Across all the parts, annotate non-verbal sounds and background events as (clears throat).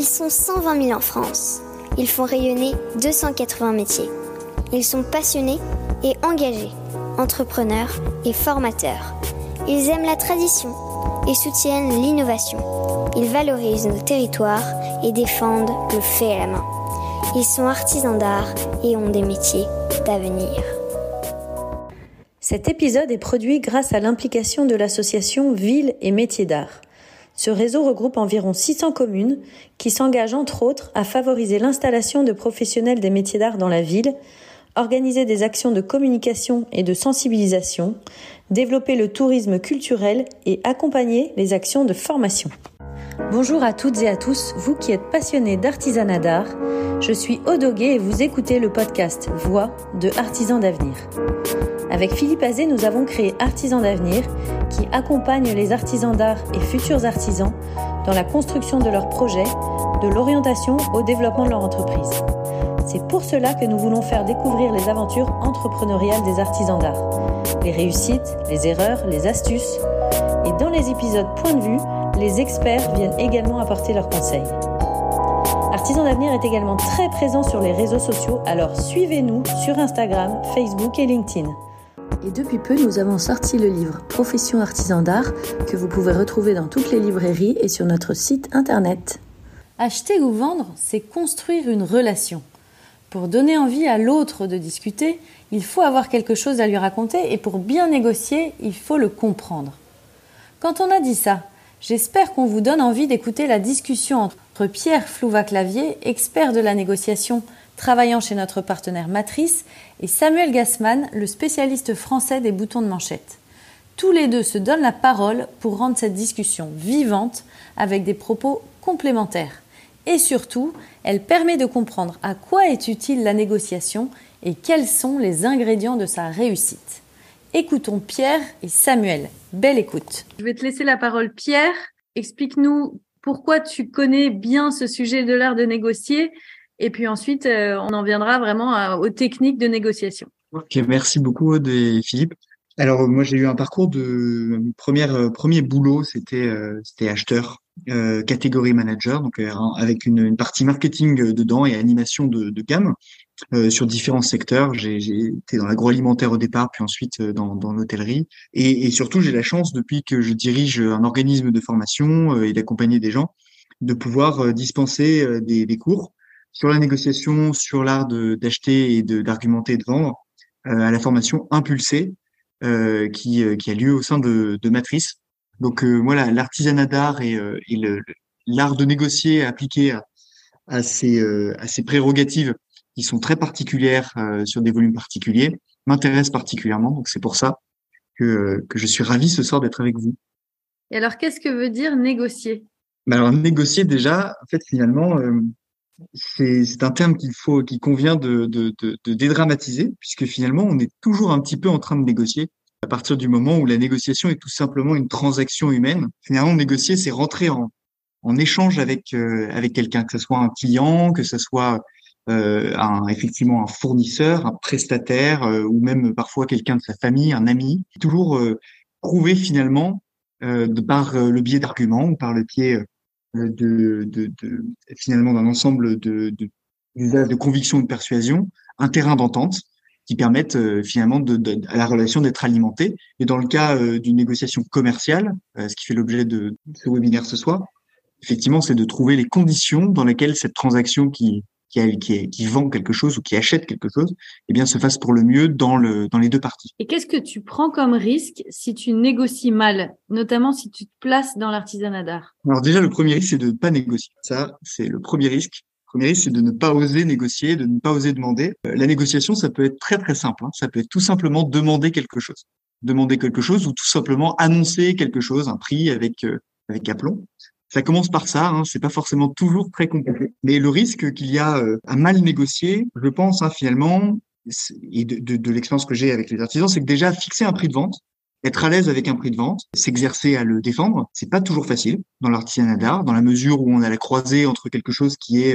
Ils sont 120 000 en France. Ils font rayonner 280 métiers. Ils sont passionnés et engagés, entrepreneurs et formateurs. Ils aiment la tradition et soutiennent l'innovation. Ils valorisent nos territoires et défendent le fait à la main. Ils sont artisans d'art et ont des métiers d'avenir. Cet épisode est produit grâce à l'implication de l'association Ville et Métiers d'Art. Ce réseau regroupe environ 600 communes qui s'engagent entre autres à favoriser l'installation de professionnels des métiers d'art dans la ville, organiser des actions de communication et de sensibilisation, développer le tourisme culturel et accompagner les actions de formation. Bonjour à toutes et à tous, vous qui êtes passionnés d'artisanat d'art. Je suis Odoguet et vous écoutez le podcast Voix de Artisans d'avenir. Avec Philippe Azé, nous avons créé Artisans d'avenir qui accompagne les artisans d'art et futurs artisans dans la construction de leurs projets, de l'orientation au développement de leur entreprise. C'est pour cela que nous voulons faire découvrir les aventures entrepreneuriales des artisans d'art, les réussites, les erreurs, les astuces. Et dans les épisodes Point de vue, les experts viennent également apporter leurs conseils. Artisans d'avenir est également très présent sur les réseaux sociaux, alors suivez-nous sur Instagram, Facebook et LinkedIn. Et depuis peu, nous avons sorti le livre Profession artisan d'art que vous pouvez retrouver dans toutes les librairies et sur notre site internet. Acheter ou vendre, c'est construire une relation. Pour donner envie à l'autre de discuter, il faut avoir quelque chose à lui raconter et pour bien négocier, il faut le comprendre. Quand on a dit ça, j'espère qu'on vous donne envie d'écouter la discussion entre Pierre Flouva-Clavier, expert de la négociation travaillant chez notre partenaire Matrice, et Samuel Gassman, le spécialiste français des boutons de manchette. Tous les deux se donnent la parole pour rendre cette discussion vivante avec des propos complémentaires. Et surtout, elle permet de comprendre à quoi est utile la négociation et quels sont les ingrédients de sa réussite. Écoutons Pierre et Samuel. Belle écoute. Je vais te laisser la parole Pierre. Explique-nous pourquoi tu connais bien ce sujet de l'art de négocier et puis ensuite, euh, on en viendra vraiment aux techniques de négociation. Ok, merci beaucoup Aude et Philippe. Alors moi j'ai eu un parcours de première euh, premier boulot c'était euh, c'était acheteur euh, catégorie manager donc avec une, une, partie marketing dedans et animation de, de gamme sur différents secteurs j'ai été dans l'agroalimentaire au départ puis ensuite dans, dans l'hôtellerie et, et, surtout j'ai la chance depuis que je dirige un organisme de formation et d'accompagner des gens de pouvoir dispenser des, des cours sur la négociation, sur l'art d'acheter et d'argumenter et de vendre, euh, à la formation impulsée euh, qui, euh, qui a lieu au sein de, de Matrice. Donc voilà, l'artisanat d'art et, et l'art de négocier appliqué à, à, ces, à ces prérogatives qui sont très particulières sur des volumes particuliers m'intéresse particulièrement. Donc c'est pour ça que, que je suis ravi ce soir d'être avec vous. Et alors, qu'est-ce que veut dire négocier? Ben Alors négocier déjà, en fait, finalement, c'est un terme qu'il faut, qui convient de, de, de, de, dédramatiser, puisque finalement, on est toujours un petit peu en train de négocier. À partir du moment où la négociation est tout simplement une transaction humaine, finalement, négocier, c'est rentrer en, en échange avec euh, avec quelqu'un, que ce soit un client, que ce soit euh, un, effectivement un fournisseur, un prestataire, euh, ou même parfois quelqu'un de sa famille, un ami. Toujours euh, prouver finalement de par le biais d'arguments ou par le biais euh, de, de, de finalement d'un ensemble de, de, de convictions de persuasion, un terrain d'entente qui permettent euh, finalement de, de, à la relation d'être alimentée. Et dans le cas euh, d'une négociation commerciale, ce qui fait l'objet de ce webinaire ce soir, effectivement, c'est de trouver les conditions dans lesquelles cette transaction qui qui, qui, qui, vend quelque chose ou qui achète quelque chose, eh bien, se fasse pour le mieux dans, le, dans les deux parties. Et qu'est-ce que tu prends comme risque si tu négocies mal, notamment si tu te places dans l'artisanat d'art? Alors déjà, le premier risque, c'est de ne pas négocier. Ça, c'est le premier risque. Le premier risque, c'est de ne pas oser négocier, de ne pas oser demander. Euh, la négociation, ça peut être très très simple. Hein. Ça peut être tout simplement demander quelque chose. Demander quelque chose ou tout simplement annoncer quelque chose, un prix avec euh, avec aplomb. Ça commence par ça, hein, c'est pas forcément toujours très compliqué. Mais le risque qu'il y a euh, à mal négocier, je pense hein, finalement, et de, de, de l'expérience que j'ai avec les artisans, c'est que déjà fixer un prix de vente, être à l'aise avec un prix de vente, s'exercer à le défendre, c'est pas toujours facile dans l'artisanat d'art, dans la mesure où on a la croisée entre quelque chose qui est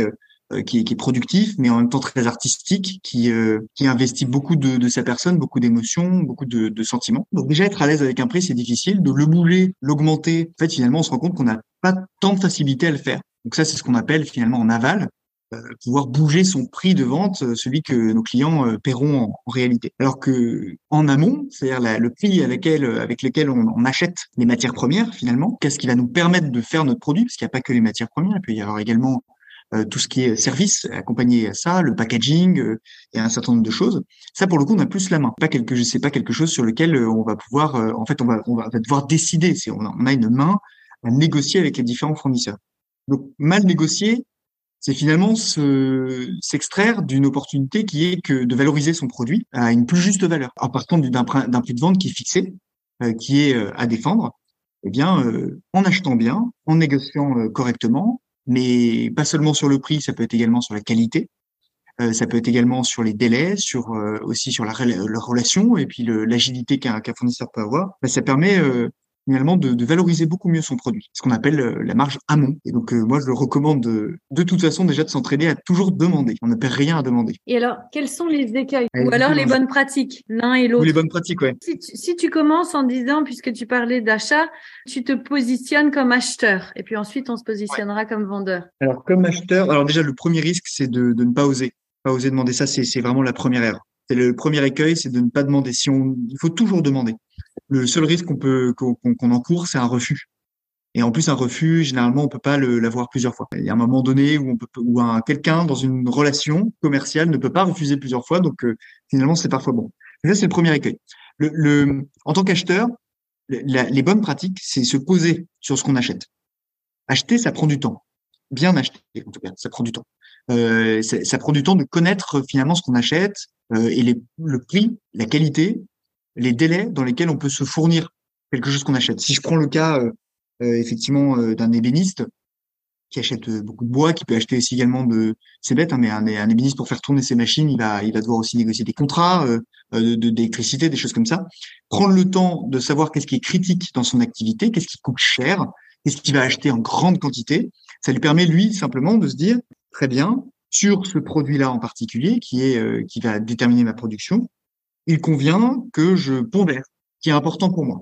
euh, qui, est, qui, est, productif, mais en même temps très artistique, qui, euh, qui investit beaucoup de, de, sa personne, beaucoup d'émotions, beaucoup de, de, sentiments. Donc déjà être à l'aise avec un prix, c'est difficile. De le bouger, l'augmenter, en fait finalement on se rend compte qu'on n'a pas tant de facilité à le faire. Donc ça, c'est ce qu'on appelle finalement en aval euh, pouvoir bouger son prix de vente, euh, celui que nos clients euh, paieront en, réalité. Alors que en amont, c'est-à-dire le prix avec lequel, avec lequel on, achète les matières premières finalement, qu'est-ce qui va nous permettre de faire notre produit? Parce qu'il n'y a pas que les matières premières, il peut y avoir également tout ce qui est service accompagné à ça, le packaging et un certain nombre de choses. Ça, pour le coup, on a plus la main. Pas quelque, je sais pas quelque chose sur lequel on va pouvoir, en fait, on va, on va devoir décider. On a une main à négocier avec les différents fournisseurs. Donc, mal négocier, c'est finalement s'extraire d'une opportunité qui est que de valoriser son produit à une plus juste valeur, en partant d'un prix de vente qui est fixé, euh, qui est euh, à défendre. Eh bien, euh, en achetant bien, en négociant correctement, mais pas seulement sur le prix, ça peut être également sur la qualité, ça peut être également sur les délais, sur aussi sur la, relation et puis l'agilité qu'un fournisseur peut avoir. Ben, ça permet finalement de, de, valoriser beaucoup mieux son produit, ce qu'on appelle euh, la marge amont. Et donc euh, moi je le recommande de, de toute façon déjà de s'entraîner à toujours demander. On ne perd rien à demander. Et alors quels sont les écueils ou alors les bonnes pratiques l'un et l'autre Ou les bonnes pratiques, ouais. Si tu, si tu commences en disant puisque tu parlais d'achat, tu te positionnes comme acheteur et puis ensuite on se positionnera comme vendeur. Alors comme acheteur, alors déjà le premier risque c'est de, de ne pas oser, pas oser demander ça, c'est vraiment la première erreur. C'est le premier écueil, c'est de ne pas demander. Si on, il faut toujours demander le seul risque qu'on peut qu'on encourt, c'est un refus. Et en plus, un refus, généralement, on peut pas l'avoir plusieurs fois. Il y a un moment donné où on peut, où un quelqu'un dans une relation commerciale ne peut pas refuser plusieurs fois. Donc, euh, finalement, c'est parfois bon. ça, c'est le premier écueil. Le, le, en tant qu'acheteur, les bonnes pratiques, c'est se poser sur ce qu'on achète. Acheter, ça prend du temps. Bien acheter, en tout cas, ça prend du temps. Euh, ça, ça, prend du temps de connaître finalement ce qu'on achète euh, et les, le prix, la qualité les délais dans lesquels on peut se fournir quelque chose qu'on achète. Si je prends le cas euh, euh, effectivement euh, d'un ébéniste qui achète beaucoup de bois, qui peut acheter aussi également de, c'est bête, hein, mais un, ébéniste pour faire tourner ses machines, il va, il va devoir aussi négocier des contrats de d'électricité, des choses comme ça. Prendre le temps de savoir qu'est-ce qui est critique dans son activité, qu'est-ce qui coûte cher, qu'est-ce qu'il va acheter en grande quantité, ça lui permet lui simplement de se dire très bien sur ce produit-là en particulier qui est qui va déterminer ma production, il convient que je pondère, qui est important pour moi.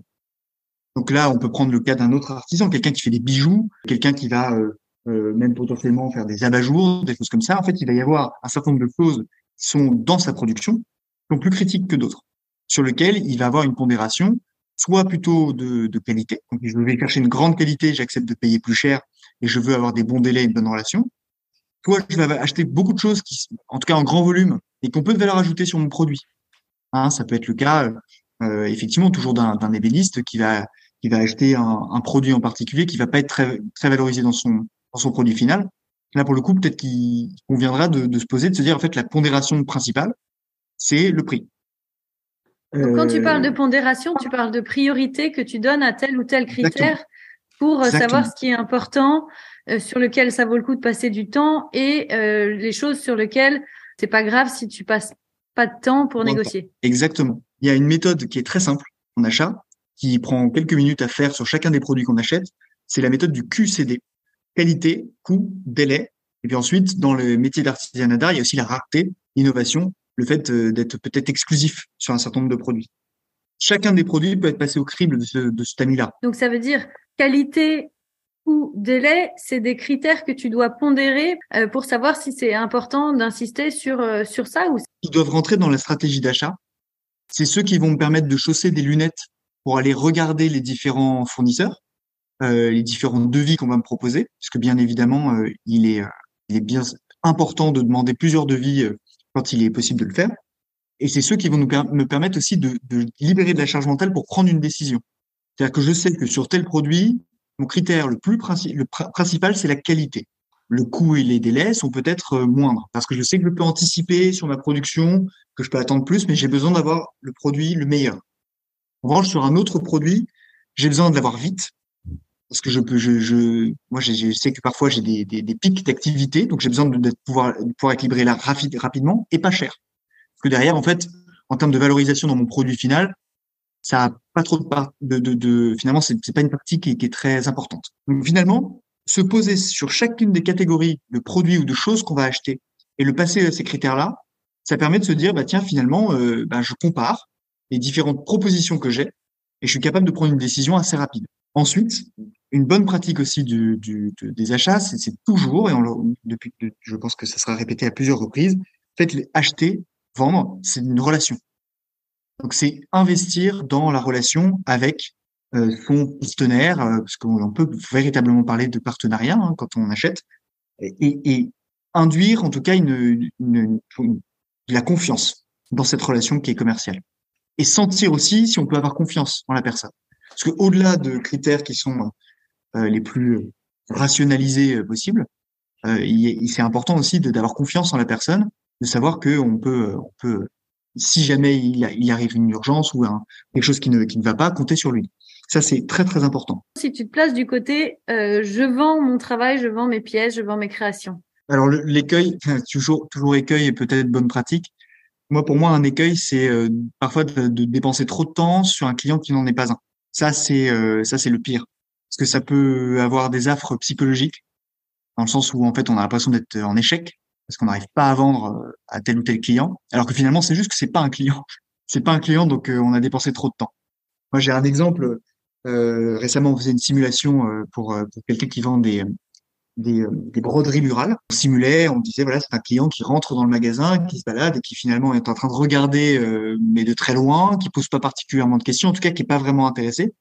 Donc là, on peut prendre le cas d'un autre artisan, quelqu'un qui fait des bijoux, quelqu'un qui va euh, euh, même potentiellement faire des abat-jours, des choses comme ça. En fait, il va y avoir un certain nombre de choses qui sont dans sa production, qui sont plus critiques que d'autres, sur lesquelles il va avoir une pondération, soit plutôt de, de qualité. Donc, je vais chercher une grande qualité, j'accepte de payer plus cher et je veux avoir des bons délais, une bonne relation. Soit je vais acheter beaucoup de choses qui, en tout cas en grand volume, et qu'on peut de valeur ajoutée sur mon produit. Hein, ça peut être le cas, euh, effectivement, toujours d'un ébéniste qui va qui va acheter un, un, produit en particulier qui va pas être très très valorisé dans son dans son produit final. Là, pour le coup, peut-être qu'il conviendra de, de, se poser, de se dire en fait la pondération principale, c'est le prix. Donc, quand tu parles de euh, pondération, tu parles de priorité que tu donnes à tel ou tel critère pour euh, savoir ce qui est important, sur lequel ça vaut le coup de passer du temps et les choses sur lesquelles c'est pas grave si tu passes pas de temps pour négocier. Exactement. Il y a une méthode qui est très simple en achat, qui prend quelques minutes à faire sur chacun des produits qu'on achète. C'est la méthode du QCD. Qualité, coût, délai. Et puis ensuite, dans le métier d'artisanat d'art, il y a aussi la rareté, l'innovation, le fait euh, d'être peut-être exclusif sur un certain nombre de produits. Chacun des produits peut être passé au crible de ce, de ce tamis-là. Donc ça veut dire qualité, ou délai, c'est des critères que tu dois pondérer euh, pour savoir si c'est important d'insister sur, euh, sur ça ou Ils doivent rentrer dans la stratégie d'achat. C'est ceux qui vont me permettre de chausser des lunettes pour aller regarder les différents fournisseurs, euh, les différents devis qu'on va me proposer, puisque bien évidemment, il, est, il est bien important de demander plusieurs devis quand il est possible de le faire. Et c'est ceux qui vont nous me permettre aussi de, de libérer de la charge mentale pour prendre une décision. C'est-à-dire que je sais que sur tel produit, mon critère le plus le principal, c'est la qualité. Le coût et les délais sont peut-être euh, moindres parce que je sais que je peux anticiper sur ma production, que je peux attendre plus, mais j'ai besoin d'avoir le produit le meilleur. En revanche, sur un autre produit, j'ai besoin de l'avoir vite parce que je peux, je, je moi, je sais que parfois j'ai des, des, des, pics d'activité, donc j'ai besoin de, pouvoir, de pouvoir équilibrer là rapide, rapidement et pas cher. Parce que derrière, en fait, en termes de valorisation dans mon produit final, ça a pas trop de, de, de, de finalement c'est pas une partie qui, est très importante. Donc finalement, se poser sur chacune des catégories de produits ou de choses qu'on va acheter et le passer à ces critères-là, ça permet de se dire bah tiens finalement euh, bah, je compare les différentes propositions que j'ai et je suis capable de prendre une décision assez rapide. Ensuite, une bonne pratique aussi du, du, des achats, c'est toujours, et on, depuis, je pense que ça sera répété à plusieurs reprises, faites acheter, vendre, c'est une relation. Donc c'est investir dans la relation avec euh, son partenaire, euh, parce qu'on peut véritablement parler de partenariat hein, quand on achète, et, et, induire en tout cas une, une, une, de la confiance dans cette relation qui est commerciale. Et sentir aussi si on peut avoir confiance en la personne. Parce que au-delà de critères qui sont euh, les plus rationalisés euh, possibles, euh, c'est important aussi d'avoir confiance en la personne, de savoir que on peut, on peut, si jamais il, il arrive une urgence ou un, quelque chose qui ne, qui ne va pas, compter sur lui. Ça, c'est très, très important. Si tu te places du côté, euh, je vends mon travail, je vends mes pièces, je vends mes créations. Alors, l'écueil, (laughs) toujours, toujours écueil et peut-être bonne pratique. Moi, pour moi, un écueil, c'est euh, parfois de, de, dépenser trop de temps sur un client qui n'en est pas un. Ça, c'est euh, ça, c'est le pire parce que ça peut avoir des affres psychologiques, dans le sens où en fait on a l'impression d'être en échec parce qu'on n'arrive pas à vendre euh, à tel ou tel client, alors que finalement c'est juste que c'est pas un client, (laughs) c'est pas un client donc euh, on a dépensé trop de temps. Moi j'ai un exemple euh, récemment on faisait une simulation euh, pour, pour quelqu'un qui vend des des, des, broderies murales. On simulait, on disait voilà c'est un client qui rentre dans le magasin, qui se balade et qui finalement est en train de regarder mais de très loin, qui pose pas particulièrement de questions, en tout cas qui est pas vraiment intéressé.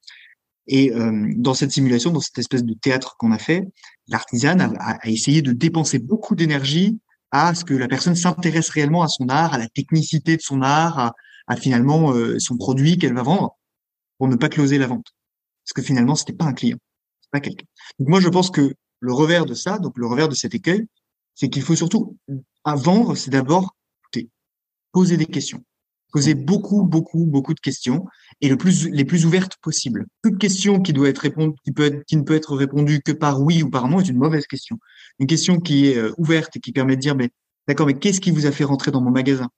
Et euh, dans cette simulation, dans cette espèce de théâtre qu'on a fait, l'artisane a, a, essayé de dépenser beaucoup d'énergie à ce que la personne s'intéresse réellement à son art, à la technicité de son art, à, finalement euh, son produit qu'elle va vendre, pour ne pas closer la vente. Parce que finalement, c'était pas un client, c'est pas quelqu'un. Donc moi, je pense que le revers de ça, donc le revers de cet écueil, c'est qu'il faut surtout à vendre, c'est d'abord poser des questions poser beaucoup, beaucoup, beaucoup de questions et le plus, les plus ouvertes possibles. Toute question qui doit être répondue, qui peut être, qui ne peut être répondue que par oui ou par non est une mauvaise question. Une question qui est euh, ouverte et qui permet de dire, mais d'accord, mais qu'est-ce qui vous a fait rentrer dans mon magasin?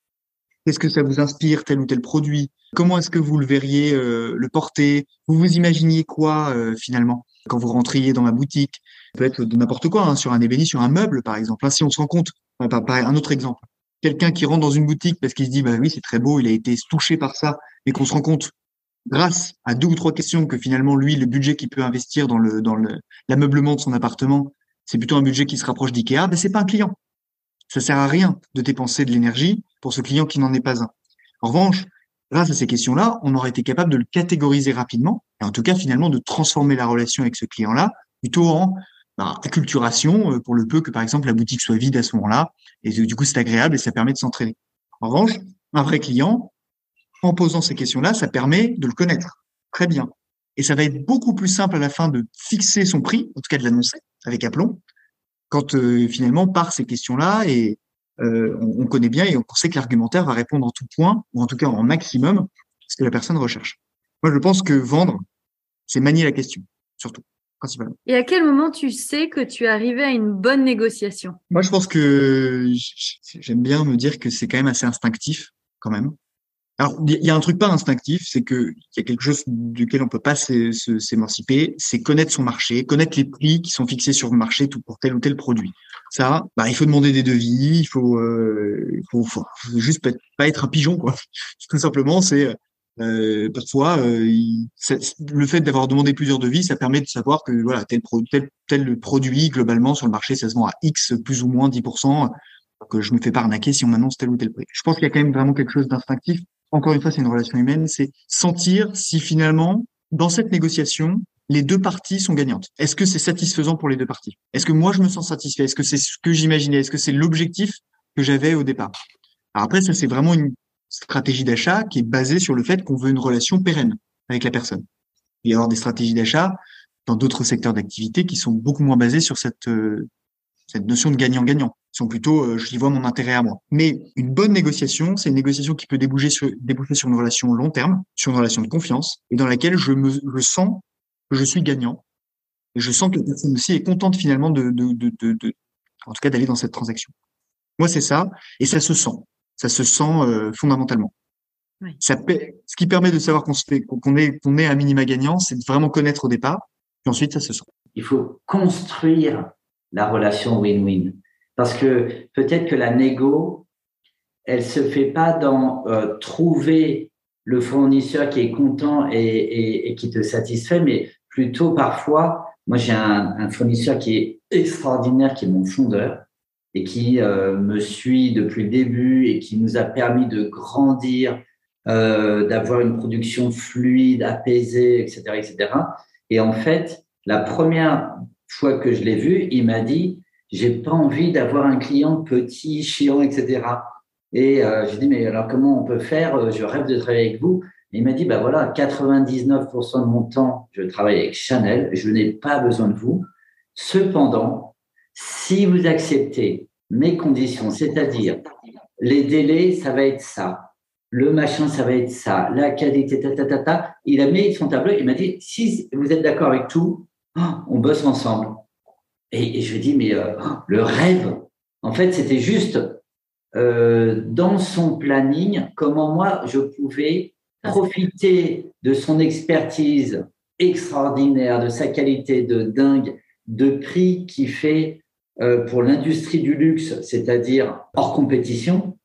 Qu'est-ce que ça vous inspire tel ou tel produit? Comment est-ce que vous le verriez euh, le porter? Vous vous imaginiez quoi euh, finalement? Quand vous rentriez dans ma boutique? Ça peut être de n'importe quoi, hein, sur un ébéni, sur un meuble par exemple. Là, si on se rend compte, un autre exemple, quelqu'un qui rentre dans une boutique parce qu'il se dit bah oui c'est très beau, il a été touché par ça, et qu'on se rend compte grâce à deux ou trois questions que finalement lui le budget qu'il peut investir dans le dans le l'ameublement de son appartement, c'est plutôt un budget qui se rapproche d'IKEA, ben c'est pas un client. Ça sert à rien de dépenser de l'énergie pour ce client qui n'en est pas un. En revanche, grâce à ces questions-là, on aurait été capable de le catégoriser rapidement et en tout cas finalement de transformer la relation avec ce client-là plutôt en bah, acculturation euh, pour le peu que par exemple la boutique soit vide à ce moment-là et du coup c'est agréable et ça permet de s'entraîner. En revanche, un vrai client, en posant ces questions-là, ça permet de le connaître très bien. Et ça va être beaucoup plus simple à la fin de fixer son prix, en tout cas de l'annoncer avec aplomb, quand euh, finalement par ces questions-là et euh, on, on, connaît bien et on sait que l'argumentaire va répondre en tout point ou en tout cas en maximum ce que la personne recherche. Moi, je pense que vendre, c'est manier la question, surtout. Et à quel moment tu sais que tu es arrivé à une bonne négociation? Moi, je pense que j'aime bien me dire que c'est quand même assez instinctif, quand même. Alors, il y a un truc pas instinctif, c'est que il y a quelque chose duquel on peut pas s'émanciper, c'est connaître son marché, connaître les prix qui sont fixés sur le marché tout pour tel ou tel produit. Ça, bah, il faut demander des devis, il faut, euh, il faut, faut, juste pas être un pigeon, quoi. (laughs) Tout simplement, c'est euh, parfois, euh, le fait d'avoir demandé plusieurs devis, ça permet de savoir que voilà tel, tel produit globalement sur le marché, ça se vend à X plus ou moins 10%, que je me fais pas arnaquer si on m'annonce tel ou tel prix. Je pense qu'il y a quand même vraiment quelque chose d'instinctif. Encore une fois, c'est une relation humaine, c'est sentir si finalement, dans cette négociation, les deux parties sont gagnantes. Est-ce que c'est satisfaisant pour les deux parties? Est-ce que moi je me sens satisfait? Est-ce que c'est ce que j'imaginais? Est-ce que c'est l'objectif que j'avais au départ? Alors après, ça c'est vraiment une stratégie d'achat qui est basée sur le fait qu'on veut une relation pérenne avec la personne. Il y avoir des stratégies d'achat dans d'autres secteurs d'activité qui sont beaucoup moins basées sur cette, euh, cette notion de gagnant-gagnant. Ils sont plutôt, euh, j'y vois mon intérêt à moi. Mais une bonne négociation, c'est une négociation qui peut déboucher sur, une relation long terme, sur une relation de confiance, et dans laquelle je me je sens que je suis gagnant. Et je sens que la personne aussi est contente finalement de, de, de en tout cas d'aller dans cette transaction. Moi, c'est ça, et ça se sent ça se sent euh, fondamentalement. Oui. Ça, ce qui permet de savoir qu'on qu'on est, qu'on est un minima gagnant, c'est de vraiment connaître au départ, puis ensuite ça se sent. Il faut construire la relation win-win. Parce que peut-être que la négo, elle se fait pas dans euh, trouver le fournisseur qui est content et, et, et, qui te satisfait, mais plutôt parfois Moi, j'ai un, un, fournisseur qui est extraordinaire, qui est mon fondeur et qui euh, me suit depuis le début et qui nous a permis de grandir, euh, d'avoir une production fluide, apaisée, etc., etc. Et en fait, la première fois que je l'ai vu, il m'a dit j'ai pas envie d'avoir un client petit, chiant, etc. Et euh, j'ai dit mais alors comment on peut faire? Je rêve de travailler avec vous. Et il m'a dit bah voilà, 99% de mon temps, je travaille avec Chanel, je n'ai pas besoin de vous. Cependant, si vous acceptez mes conditions, c'est-à-dire les délais, ça va être ça, le machin, ça va être ça, la qualité, ta, ta. Il a mis son tableau, il m'a dit, si vous êtes d'accord avec tout, oh, on bosse ensemble. Et, je lui ai mais euh, le rêve, en fait, c'était juste euh, dans son planning, comment moi, je pouvais profiter de son expertise extraordinaire, de sa qualité de dingue, de prix qui fait pour l'industrie du luxe, c'est-à-dire hors compétition.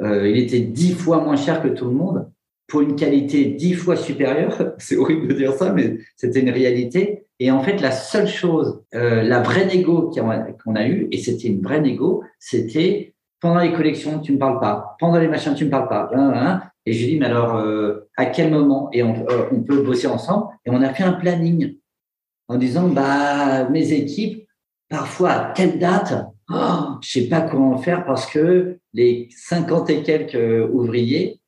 Euh, il était dix fois moins cher que tout le monde pour une qualité dix fois supérieure. (laughs) C'est horrible de dire ça, mais c'était une réalité. Et en fait, la seule chose, euh, la vraie négo qu'on a, eue, et c'était une vraie négo, c'était pendant les collections, tu me parles pas. Pendant les machins, tu me parles pas. Hein, hein. Et je lui dis, mais alors, à quel moment? Et on, on peut bosser ensemble. Et on a fait un planning en disant, bah, mes équipes, parfois à telle date, oh, je sais pas comment faire parce que les 50 et quelques ouvriers,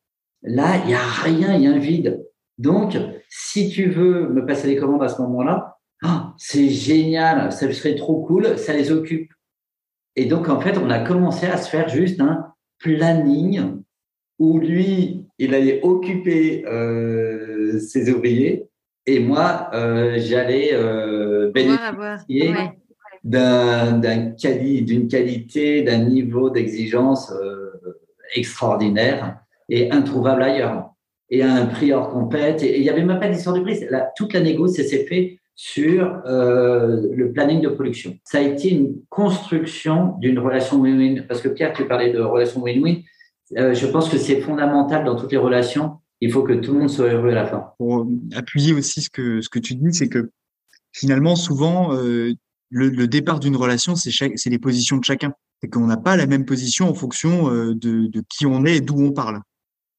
là, il y a rien, il y a un vide. Donc, si tu veux me passer les commandes à ce moment-là, oh, c'est génial, ça serait trop cool, ça les occupe. Et donc, en fait, on a commencé à se faire juste un planning où lui, il allait occuper euh, ses ouvriers et moi, euh, j'allais euh, bénéficier d'une qualité, d'un niveau d'exigence euh, extraordinaire et introuvable ailleurs. Et à un prix hors compète. Et il n'y avait même pas d'histoire de prix. toute la négo s'est fait sur euh, le planning de production. Ça a été une construction d'une relation win-win. Parce que Pierre, tu parlais de relation win-win. Euh, je pense que c'est fondamental dans toutes les relations. Il faut que tout le monde soit heureux à la fin. Pour appuyer aussi ce que, ce que tu dis, c'est que finalement, souvent, le, départ d'une relation, c'est c'est les positions de chacun. C'est qu'on n'a pas la même position en fonction euh, de, de qui on est et d'où on parle.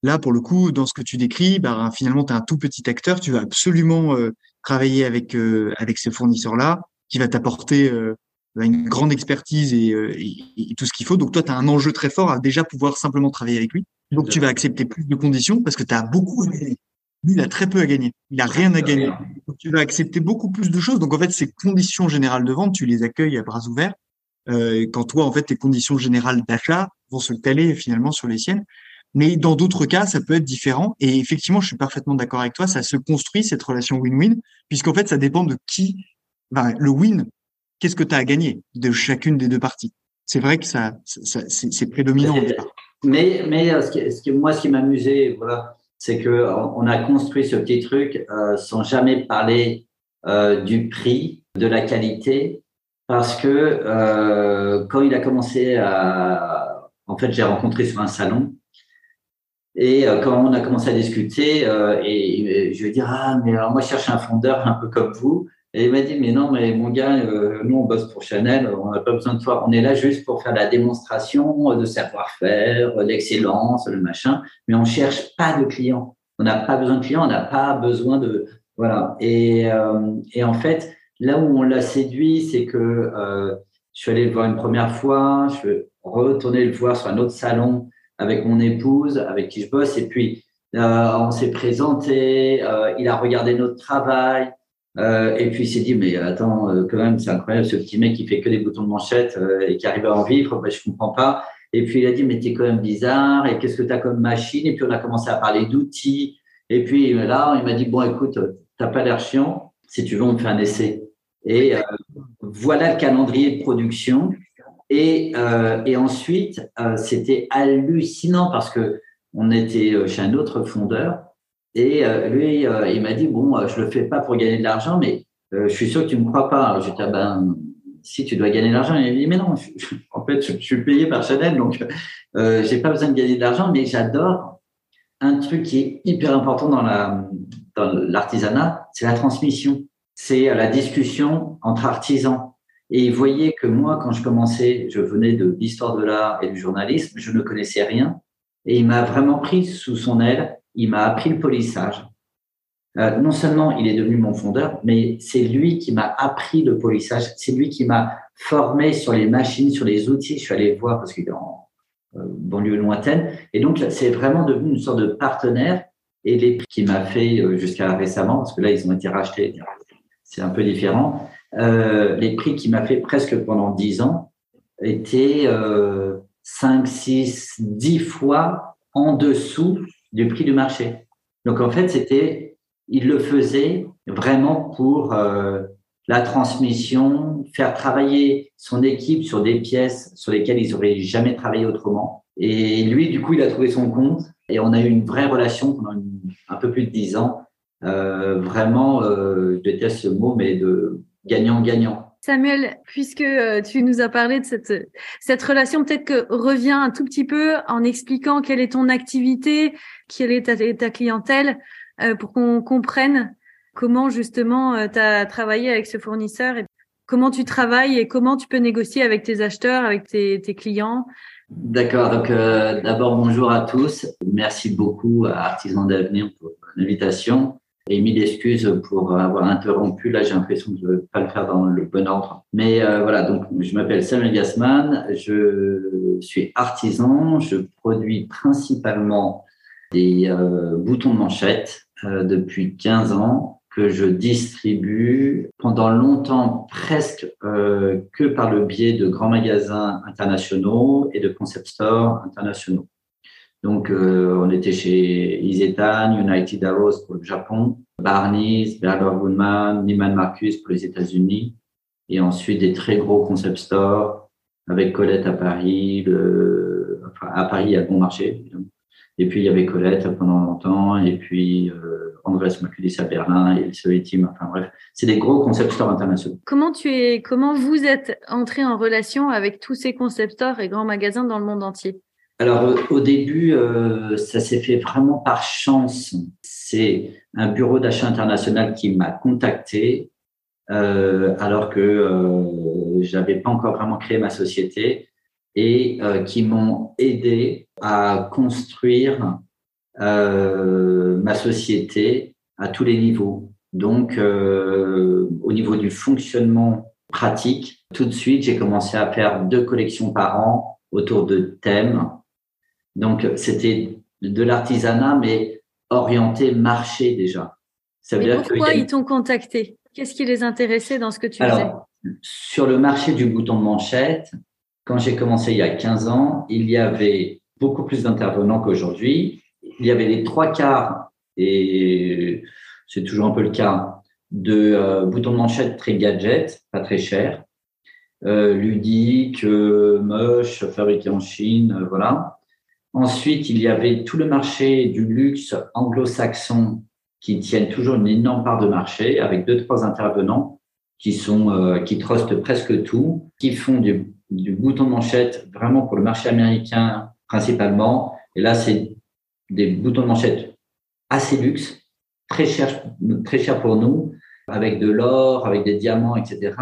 Là, pour le coup, dans ce que tu décris, bah, finalement, tu es un tout petit acteur. Tu vas absolument euh, travailler avec euh, avec ce fournisseur-là, qui va t'apporter bah, une grande expertise et, et, tout ce qu'il faut. Donc, toi, tu as un enjeu très fort à déjà pouvoir simplement travailler avec lui. Donc, tu vas accepter plus de conditions parce que tu as beaucoup lui, il a très peu à gagner. Il a rien à gagner. tu vas accepter beaucoup plus de choses. Donc, en fait, ces conditions générales de vente, tu les accueilles à bras ouverts. Euh, quand toi, en fait, tes conditions générales d'achat vont se caler finalement sur les siennes. Mais dans d'autres cas, ça peut être différent. Et effectivement, je suis parfaitement d'accord avec toi. Ça se construit, cette relation win-win, puisqu'en fait, ça dépend de qui. le win, qu'est-ce que tu as à gagner de chacune des deux parties C'est vrai que ça, ça c'est prédominant. Mais, mais euh, ce, qui, ce qui, moi, ce qui m'amusait, voilà, c'est que on a construit ce petit truc euh, sans jamais parler euh, du prix, de la qualité, parce que euh, quand il a commencé à, en fait, j'ai rencontré sur un salon. Et euh, quand on a commencé à discuter, euh, et, je lui ai ah mais alors moi je cherche un fondeur un peu comme vous. Et il m'a dit, mais non, mais mon gars, euh, nous, on bosse pour Chanel, on n'a pas besoin de toi. On est là juste pour faire la démonstration de savoir-faire, l'excellence, le machin, mais on cherche pas de clients. On n'a pas besoin de clients, on n'a pas besoin de... Voilà. Et, euh, et en fait, là où on l'a séduit, c'est que euh, je suis allé le voir une première fois, je suis retourné le voir sur un autre salon avec mon épouse, avec qui je bosse, et puis on s'est présenté, il a regardé notre travail, euh, et puis il s'est dit, mais attends, euh, quand même, c'est incroyable, ce petit mec qui fait que des boutons de manchette euh, et qui arrive à en vivre, ben, je comprends pas. Et puis il a dit, mais t'es quand même bizarre, et qu'est-ce que tu as comme machine? Et puis on a commencé à parler d'outils. Et puis là, il m'a dit, bon, écoute, t'as pas l'air chiant, si tu veux, on te fait un essai. Et voilà le calendrier de production. Et, et ensuite, c'était hallucinant parce que on était chez un autre fondeur et euh, lui, euh, il m'a dit, bon, euh, je le fais pas pour gagner de l'argent, mais je suis sûr que tu me crois pas. Alors, je dit, ah ben, si tu dois gagner de l'argent, il m'a dit, mais non, (laughs) en fait, je, suis payé par Chanel, donc euh, j'ai pas besoin de gagner de l'argent, mais j'adore un truc qui est hyper important dans la dans l'artisanat, c'est la transmission. c'est la discussion entre artisans. Et il voyait que moi, quand je commençais, je venais de l'histoire de l'art et du journalisme, je ne connaissais rien. Et il m'a vraiment pris sous son aile, il m'a appris le polissage. Euh, non seulement il est devenu mon fondeur, mais c'est lui qui m'a appris le polissage, c'est lui qui m'a formé sur les machines, sur les outils. Je suis allé voir parce qu'il est en euh, banlieue lointaine. Et donc, c'est vraiment devenu une sorte de partenaire. Et les prix qu'il m'a fait euh, jusqu'à récemment, parce que là, ils ont été rachetés, c'est un peu différent. Euh, les prix qu'il m'a fait presque pendant dix ans étaient euh, 5, 6, 10 fois en dessous du prix du marché. Donc, en fait, c'était, il le faisait vraiment pour euh, la transmission, faire travailler son équipe sur des pièces sur lesquelles ils n'auraient jamais travaillé autrement. Et lui, du coup, il a trouvé son compte et on a eu une vraie relation pendant un peu plus de dix ans. Euh, vraiment, euh, je déteste ce mot, mais de gagnant-gagnant. Samuel, puisque euh, tu nous as parlé de cette, cette relation, peut-être que reviens un tout petit peu en expliquant quelle est ton activité, quelle est ta, ta clientèle, euh, pour qu'on comprenne comment justement euh, tu as travaillé avec ce fournisseur et comment tu travailles et comment tu peux négocier avec tes acheteurs, avec tes, tes clients. D'accord, donc euh, d'abord bonjour à tous. Merci beaucoup à Artisan d'Avenir pour l'invitation et mille excuses pour avoir interrompu. Là, j'ai l'impression que je ne pas le faire dans le bon ordre. Mais euh, voilà, donc je m'appelle Samuel Gassman, je suis artisan, je produis principalement des euh, boutons de manchette euh, depuis 15 ans que je distribue pendant longtemps presque que par le biais de grands magasins internationaux et de concept stores internationaux. Donc, euh, on était chez Isetan, United Arrows pour le Japon, Barney's, Berger Woodman, Neiman Marcus pour les États-Unis, et ensuite des très gros concept stores avec Colette à Paris, enfin, à Paris à Bon Marché. Et puis il y avait Colette pendant longtemps, et puis euh, Andrés Maculis à Berlin, et le Team. Enfin bref, c'est des gros concept stores internationaux. Comment tu es, comment vous êtes entré en relation avec tous ces concept stores et grands magasins dans le monde entier? Alors au début, euh, ça s'est fait vraiment par chance. C'est un bureau d'achat international qui m'a contacté euh, alors que euh, j'avais pas encore vraiment créé ma société et euh, qui m'ont aidé à construire ma société à tous les niveaux. Donc au niveau du fonctionnement pratique, tout de suite j'ai commencé à faire deux collections par an autour de thèmes donc, c'était de l'artisanat, mais orienté marché déjà. Ça veut dire pourquoi ils t'ont contacté? Qu'est-ce qui les intéressait dans ce que tu Alors, Sur le marché du bouton de manchette, quand j'ai commencé il y a 15 ans, il y avait beaucoup plus d'intervenants qu'aujourd'hui. Il y avait les trois quarts, et c'est toujours un peu le cas, de euh, boutons de manchette très gadget, pas très cher, euh, ludique, euh, moche, fabriqué en Chine, euh, voilà. Ensuite, il y avait tout le marché du luxe anglo-saxon qui tiennent toujours une énorme part de marché avec deux, trois intervenants qui sont, euh, qui trustent presque tout, qui font du, du bouton de manchette vraiment pour le marché américain principalement. Et là, c'est des boutons de manchette assez luxe, très cher, très cher pour nous, avec de l'or, avec des diamants, etc.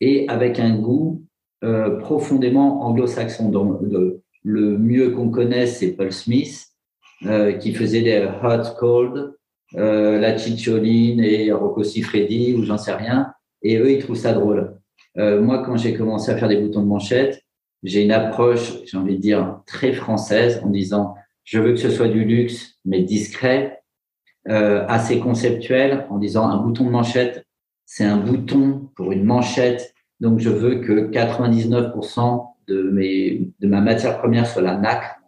Et avec un goût euh, profondément anglo-saxon. Donc, le mieux qu'on connaisse, c'est Paul Smith, euh, qui faisait des hot cold, euh, la Chicholine et Rocco Siffredi, ou j'en sais rien. Et eux, ils trouvent ça drôle. Euh, moi, quand j'ai commencé à faire des boutons de manchette, j'ai une approche, j'ai envie de dire, très française en disant, je veux que ce soit du luxe, mais discret, euh, assez conceptuel, en disant, un bouton de manchette, c'est un bouton pour une manchette. Donc, je veux que 99% de, mes, de ma matière première soit la nacre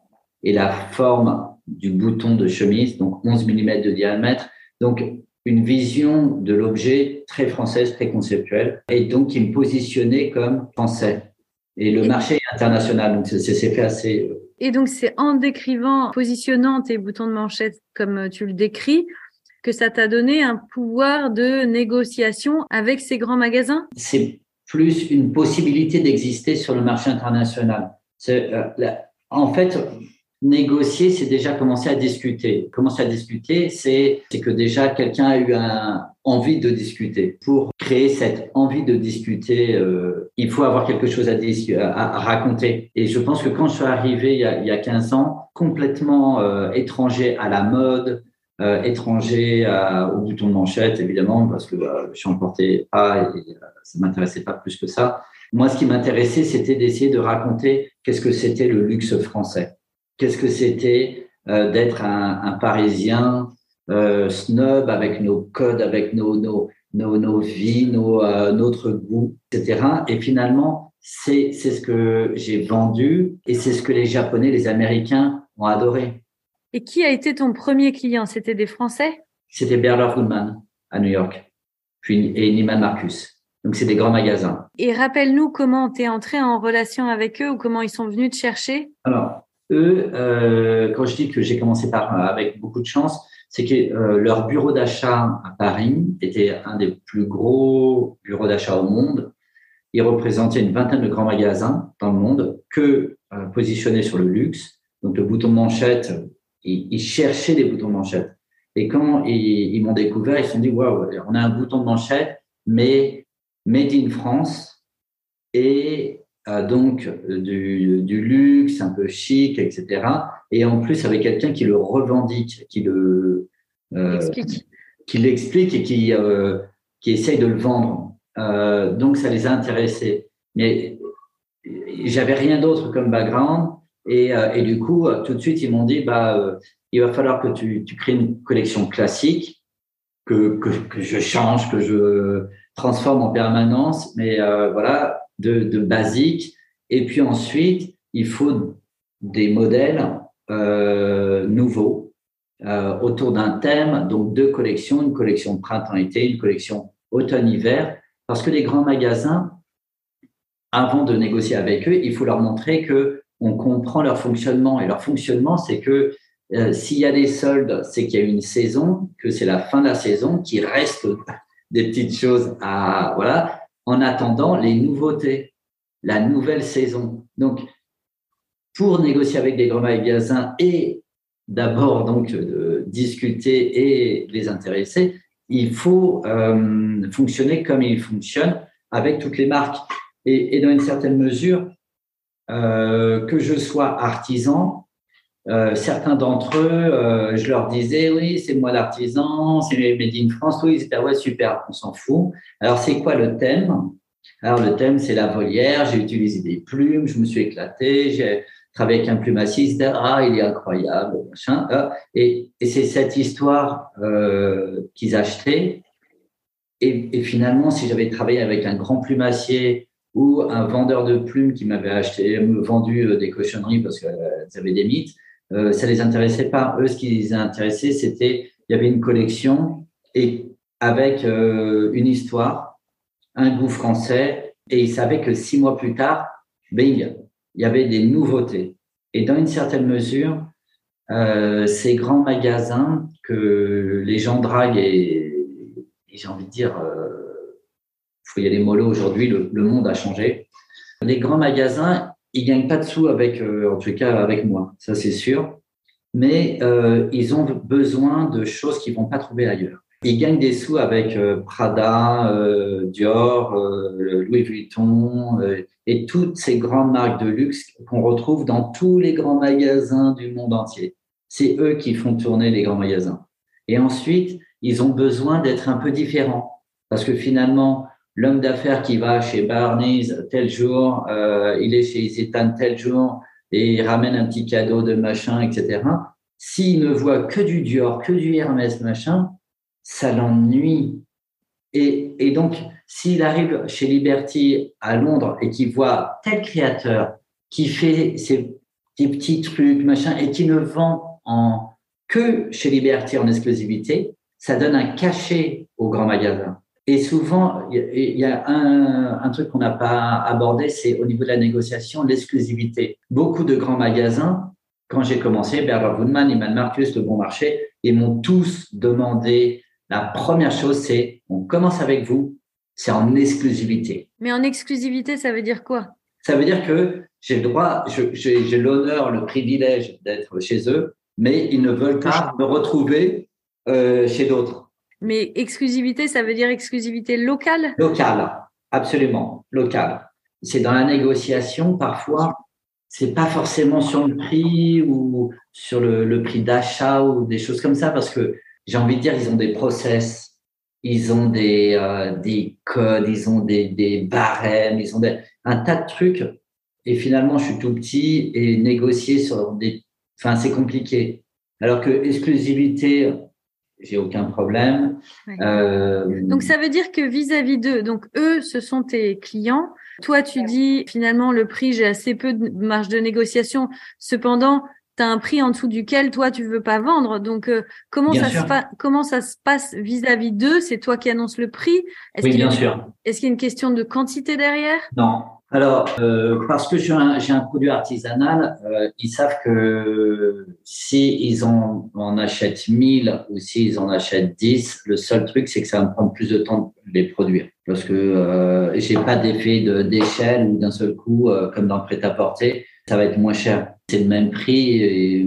et la forme du bouton de chemise, donc 11 mm de diamètre. Donc, une vision de l'objet très française, très conceptuelle, et donc qui me positionnait comme français. Et le marché est international, donc c'est fait assez. Euh, et donc, c'est en décrivant, positionnant tes boutons de manchette comme tu le décris, que ça t'a donné un pouvoir de négociation avec ces grands magasins? C'est plus une possibilité d'exister sur le marché international. Euh, en fait, négocier, c'est déjà commencer à discuter. Commencer à discuter, c'est que déjà quelqu'un a eu un, envie de discuter. Pour créer cette envie de discuter, euh, il faut avoir quelque chose à, à, raconter. Et je pense que quand je suis arrivé il y a, il y a 15 ans, complètement euh, étranger à la mode, euh, étranger au bouton de manchette, évidemment, parce que bah, je n'en portais pas et ça m'intéressait pas plus que ça. Moi, ce qui m'intéressait, c'était d'essayer de raconter qu'est-ce que c'était le luxe français. Qu'est-ce que c'était d'être un, un Parisien euh, snob avec nos codes, avec nos, nos, nos, nos vies, nos, euh, notre goût, etc. Et finalement, c'est ce que j'ai vendu et c'est ce que les Japonais, les Américains ont adoré. Et qui a été ton premier client? C'était des Français? C'était Berler Goodman à New York, puis et Neiman Marcus. Donc, c'est des grands magasins. Et rappelle-nous comment tu es entré en relation avec eux ou comment ils sont venus te chercher? Alors, eux, euh, quand je dis que j'ai commencé par avec beaucoup de chance, c'est que euh, leur bureau d'achat à Paris était un des plus gros bureaux d'achat au monde. Ils représentaient une vingtaine de grands magasins dans le monde que euh, positionnés sur le luxe. Donc le bouton manchette, ils, cherchaient des boutons de manchette. Et quand ils, m'ont découvert, ils se sont dit waouh, on a un bouton de manchette, mais made in France et euh, donc du, du, luxe, un peu chic, etc et en plus avec quelqu'un qui le revendique, qui le euh, qui l'explique et qui euh, qui essaye de le vendre. Donc ça les a intéressés. Mais j'avais rien d'autre comme background et, euh, et, du coup tout de suite ils m'ont dit bah euh, il va falloir que tu, crées une collection classique que, je change, que je transforme en permanence, mais euh, voilà de, basique. Et puis ensuite il faut des modèles euh, nouveau euh, autour d'un thème, donc deux collections, une collection printemps-été, une collection automne-hiver, parce que les grands magasins, avant de négocier avec eux, il faut leur montrer que on comprend leur fonctionnement. Et leur fonctionnement, c'est que euh, s'il y a des soldes, c'est qu'il y a une saison, que c'est la fin de la saison, qu'il reste des petites choses à voilà, en attendant les nouveautés, la nouvelle saison. Donc pour négocier avec des grands magasins et d'abord donc de discuter et les intéresser, il faut euh, fonctionner comme il fonctionne avec toutes les marques. Et dans une certaine mesure, euh, que je sois artisan, euh, certains d'entre eux, euh, je leur disais, oui, c'est moi l'artisan, c'est Made in France, oui, c'était ouais, super, on s'en fout. Alors, c'est quoi le thème? Alors, le thème, c'est la volière, j'ai utilisé des plumes, je me suis éclaté, j'ai travailler avec un plumassiste, ah, il est incroyable, machin. Et, c'est cette histoire qu'ils achetaient. Et, et, finalement, si j'avais travaillé avec un grand plumassier ou un vendeur de plumes qui m'avait acheté, vendu euh, des cochonneries parce qu'ils euh, avaient des mythes, euh, ça les intéressait pas. Eux, ce qui les intéressait, c'était il y avait une collection et avec euh, une histoire, un goût français, et ils savaient que six mois plus tard, bing, il y avait des nouveautés. Et dans une certaine mesure, ces grands magasins que les gens draguent et, j'ai envie de dire, euh, faut y aller mollo aujourd'hui, le, monde a changé. Les grands magasins, ils gagnent pas de sous avec, euh, en tout cas avec moi, ça c'est sûr, mais euh, ils ont besoin de choses qu'ils vont pas trouver ailleurs. Ils gagnent des sous avec euh, Prada, euh, Dior, Louis Vuitton et toutes ces grandes marques de luxe qu'on retrouve dans tous les grands magasins du monde entier. C'est eux qui font tourner les grands magasins. Et ensuite, ils ont besoin d'être un peu différents parce que finalement, l'homme d'affaires qui va chez Barney's tel jour, il est chez Isetan tel jour et il ramène un petit cadeau de machin, etc. S'il ne voit que du Dior, que du Hermès, machin, ça l'ennuie. Et, et, donc, s'il arrive chez Liberty à Londres et qu'il voit tel créateur qui fait ses, des petits trucs, machin, et qui ne vend en, que chez Liberty en exclusivité, ça donne un cachet au grand magasin. Et souvent, il y a un, un truc qu'on n'a pas abordé, c'est au niveau de la négociation, l'exclusivité. Beaucoup de grands magasins, quand j'ai commencé, Bernard Woodman, Iman Marcus, Le Bon Marché, ils m'ont tous demandé la première chose, c'est on commence avec vous, c'est en exclusivité. Mais en exclusivité, ça veut dire quoi? Ça veut dire que j'ai le droit, j'ai l'honneur, le privilège d'être chez eux, mais ils ne veulent pas me retrouver euh, chez d'autres. Mais exclusivité, ça veut dire exclusivité locale? Locale, absolument, locale. C'est dans la négociation, parfois, c'est pas forcément sur le prix ou sur le, prix d'achat ou des choses comme ça, parce que j'ai envie de dire, ils ont des process, ils ont des, euh, des codes, ils ont des, des barèmes, ils ont un tas de trucs. Et finalement, je suis tout petit et négocier sur des, enfin, c'est compliqué. Alors que exclusivité, j'ai aucun problème. Euh, donc ça veut dire que vis-à-vis d'eux, donc eux, ce sont tes clients. Toi, tu dis finalement le prix, j'ai assez peu de marge de négociation. Cependant, tu as un prix en dessous duquel toi tu veux pas vendre. Donc euh, comment ça se comment ça se passe vis-à-vis d'eux? C'est toi qui annonces le prix? Est-ce Oui, bien sûr. Est-ce qu'il y a une question de quantité derrière? Non. Alors, euh, parce que j'ai un, un, produit artisanal, euh, ils savent que si ils en, en achètent 1000 ou s'ils en achètent 10, le seul truc, c'est que ça va me prendre plus de temps de les produire. Parce que euh, j'ai pas d'effet d'échelle ou d'un seul coup, euh, comme dans le prêt-à-porter, ça va être moins cher. C'est le même prix et,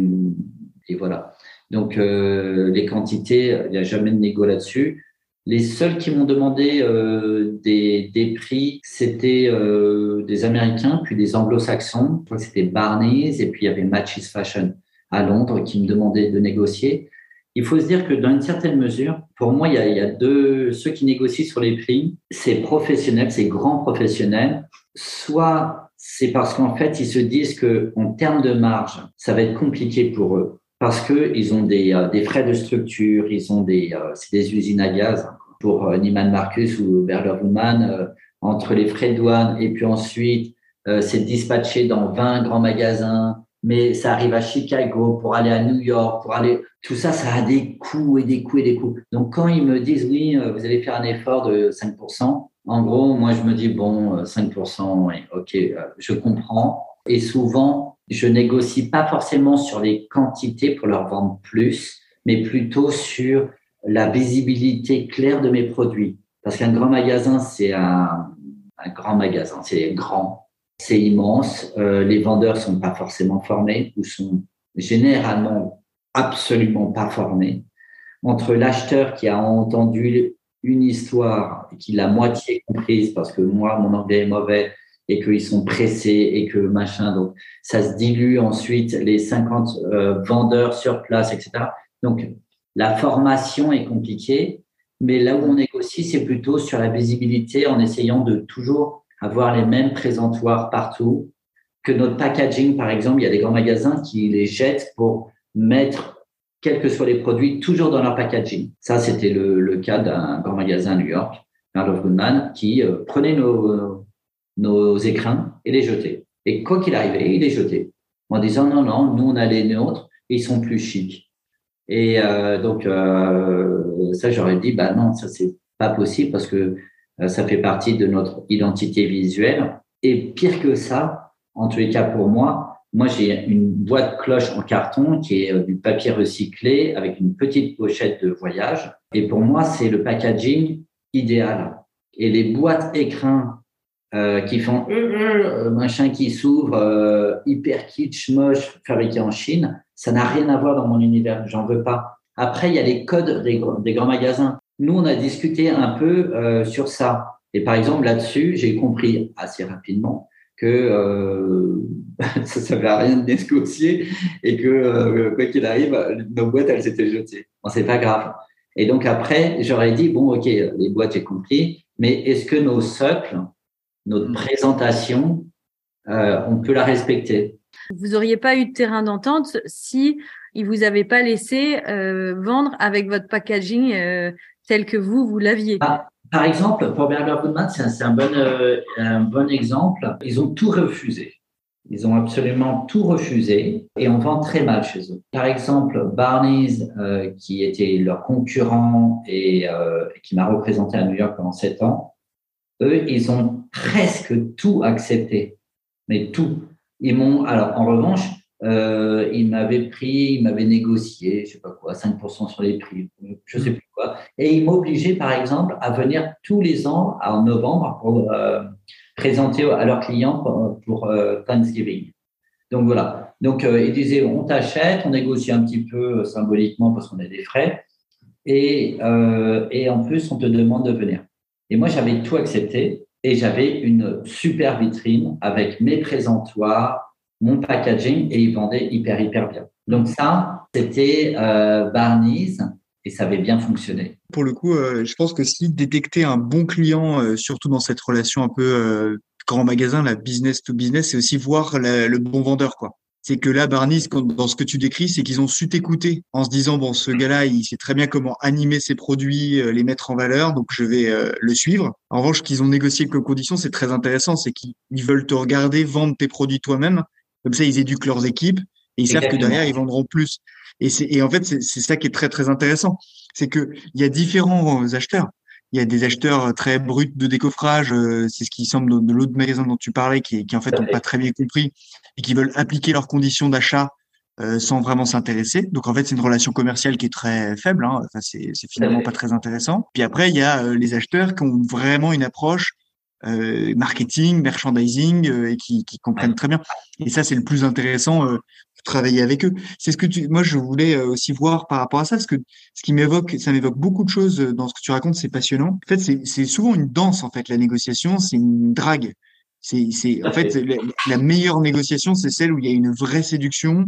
et voilà. Donc, euh, les quantités, il n'y a jamais de négo là-dessus. Les seuls qui m'ont demandé euh, des, des, prix, c'était euh, des Américains, puis des Anglo-Saxons. C'était Barney's et puis il y avait Matches Fashion à Londres qui me demandaient de négocier. Il faut se dire que dans une certaine mesure, pour moi, il y a, il y a deux, ceux qui négocient sur les prix, c'est professionnel, c'est grands professionnels. Soit c'est parce qu'en fait, ils se disent que en termes de marge, ça va être compliqué pour eux parce que ils ont des, euh, des frais de structure, ils ont des, c'est des usines à gaz pour euh, Neiman Marcus ou Berger euh, entre les frais de douane et puis ensuite euh, c'est dispatché dans 20 grands magasins, mais ça arrive à Chicago pour aller à New York, pour aller tout ça, ça a des coûts et des coûts et des coûts. Donc quand ils me disent oui, vous allez faire un effort de 5%, en gros, moi je me dis bon, 5%, oui, ok, je comprends. Et souvent, je négocie pas forcément sur les quantités pour leur vendre plus, mais plutôt sur la visibilité claire de mes produits. Parce qu'un grand magasin, c'est un, un, grand magasin, c'est grand, c'est immense. Euh, les vendeurs sont pas forcément formés ou sont généralement absolument pas formés. Entre l'acheteur qui a entendu une histoire et qui l'a moitié comprise parce que moi, mon anglais est mauvais et qu'ils sont pressés et que machin, donc ça se dilue ensuite les 50 euh, vendeurs sur place, etc. Donc, la formation est compliquée, mais là où on négocie, c'est plutôt sur la visibilité en essayant de toujours avoir les mêmes présentoirs partout. Que notre packaging, par exemple, il y a des grands magasins qui les jettent pour mettre, quels que soient les produits, toujours dans leur packaging. Ça, c'était le, cas d'un grand magasin à New York, of Goodman, qui euh, prenait nos, nos écrins et les jetait. Et quoi qu'il arrivait, il les jetait en disant non, non, nous on a les nôtres, ils sont plus chics. Et euh, donc, euh, ça, j'aurais dit, bah non, ça, c'est pas possible parce que euh, ça fait partie de notre identité visuelle. Et pire que ça, en tous les cas pour moi, moi, j'ai une boîte cloche en carton qui est du papier recyclé avec une petite pochette de voyage. Et pour moi, c'est le packaging idéal. Et les boîtes écrins euh, qui font euh, machin qui s'ouvre, hyper kitsch, moche, fabriqué en Chine, ça n'a rien à voir dans mon univers. J'en veux pas. Après, il y a les codes des, grands magasins. Nous, on a discuté un peu euh, sur ça. Et par exemple, là-dessus, j'ai compris assez rapidement que euh, (laughs) ça ne servait à rien de négocier et que euh, quoi qu'il arrive, nos boîtes, elles s'étaient jetées. Bon, c'est pas grave. Et donc après, j'aurais dit, bon, ok, les boîtes, j'ai compris, mais est-ce que nos socles, notre présentation, on peut la respecter? Vous auriez pas eu de terrain d'entente si il vous avait pas laissé euh, vendre avec votre packaging euh, tel que vous vous l'aviez. Ah, par exemple, pour Berger Goodman, c'est un, bon euh, un bon exemple. Ils ont tout refusé. Ils ont absolument tout refusé et on vend très mal chez eux. Par exemple, Barney's, qui était leur concurrent et qui m'a représenté à New York pendant sept ans, eux, ils ont presque tout accepté, mais tout. Ils m'ont, alors, en revanche, euh, il m'avait pris, il m'avait négocié, je sais pas quoi, 5% sur les prix, je sais plus quoi. Et il m'obligeait, par exemple, à venir tous les ans en novembre pour euh, présenter à leurs clients pour, euh, Thanksgiving. Donc voilà. Donc il disait, on t'achète, on négocie un petit peu symboliquement parce qu'on a des frais, et, et en plus on te demande de venir. Et moi j'avais tout accepté et j'avais une super vitrine avec mes présentoirs, mon packaging et ils vendaient hyper, hyper bien. Donc ça, c'était euh, et ça avait bien fonctionné. Pour le coup, euh, je pense que si détecter un bon client, euh, surtout dans cette relation un peu euh, grand magasin, la business to business, c'est aussi voir le bon vendeur, quoi. C'est que là, Barney's, dans ce que tu décris, c'est qu'ils ont su t'écouter en se disant bon, ce gars-là, il sait très bien comment animer ses produits, les mettre en valeur, donc je vais le suivre. En revanche, qu'ils ont négocié quelques conditions, c'est très intéressant, c'est qu'ils veulent te regarder vendre tes produits toi-même comme ça, ils éduquent leurs équipes et ils savent que derrière, ils vendront plus. Et, c'est, et en fait, c'est, ça qui est très, très intéressant. C'est que il y a différents acheteurs. Il y a des acheteurs très bruts de décoffrage, euh, c'est ce qui semble de, l'autre magasin dont tu parlais, qui, qui en fait n'ont pas très bien compris et qui veulent appliquer leurs conditions d'achat euh, sans vraiment s'intéresser. Donc en fait, c'est une relation commerciale qui est très faible. Hein. Enfin, c'est, c'est finalement pas très intéressant. Puis après, il y a euh, les acheteurs qui ont vraiment une approche euh, marketing, merchandising euh, et qui, qui, comprennent très bien. Et ça, c'est le plus intéressant euh, de travailler avec eux. C'est ce que tu, moi, je voulais aussi voir par rapport à ça, parce que ce qui m'évoque, ça m'évoque beaucoup de choses dans ce que tu racontes, c'est passionnant. En fait, c'est souvent une danse, en fait, la négociation, c'est une drague. C'est, c'est, en fait, la, la meilleure négociation, c'est celle où il y a une vraie séduction,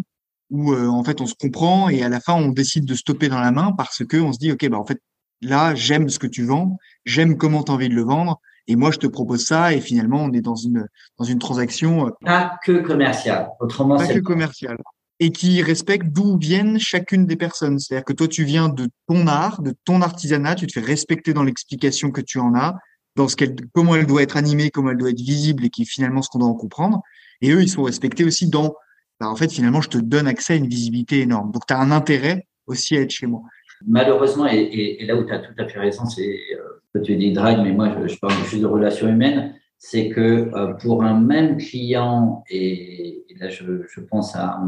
où en fait on se comprend et à la fin on décide de stopper dans la main parce que on se dit ok bah en fait là j'aime ce que tu vends, j'aime comment tu as envie de le vendre, et moi je te propose ça et finalement on est dans une dans une transaction euh, pas que commerciale. Autrement pas que commerciale et qui respecte d'où viennent chacune des personnes. C'est-à-dire que toi tu viens de ton art de ton artisanat tu te fais respecter dans l'explication que tu en as dans ce qu'elle comment elle doit être animée comment elle doit être visible et qui finalement ce qu'on doit en comprendre. Et eux ils sont respectés aussi dans bah, en fait finalement je te donne accès à une visibilité énorme. Donc tu as un intérêt aussi à être chez moi. Malheureusement et, là où tu as tout à fait raison c'est euh, tu dis drag, mais moi, je, parle juste de relations humaines, c'est que euh, pour un même client, et, là, je, je, pense à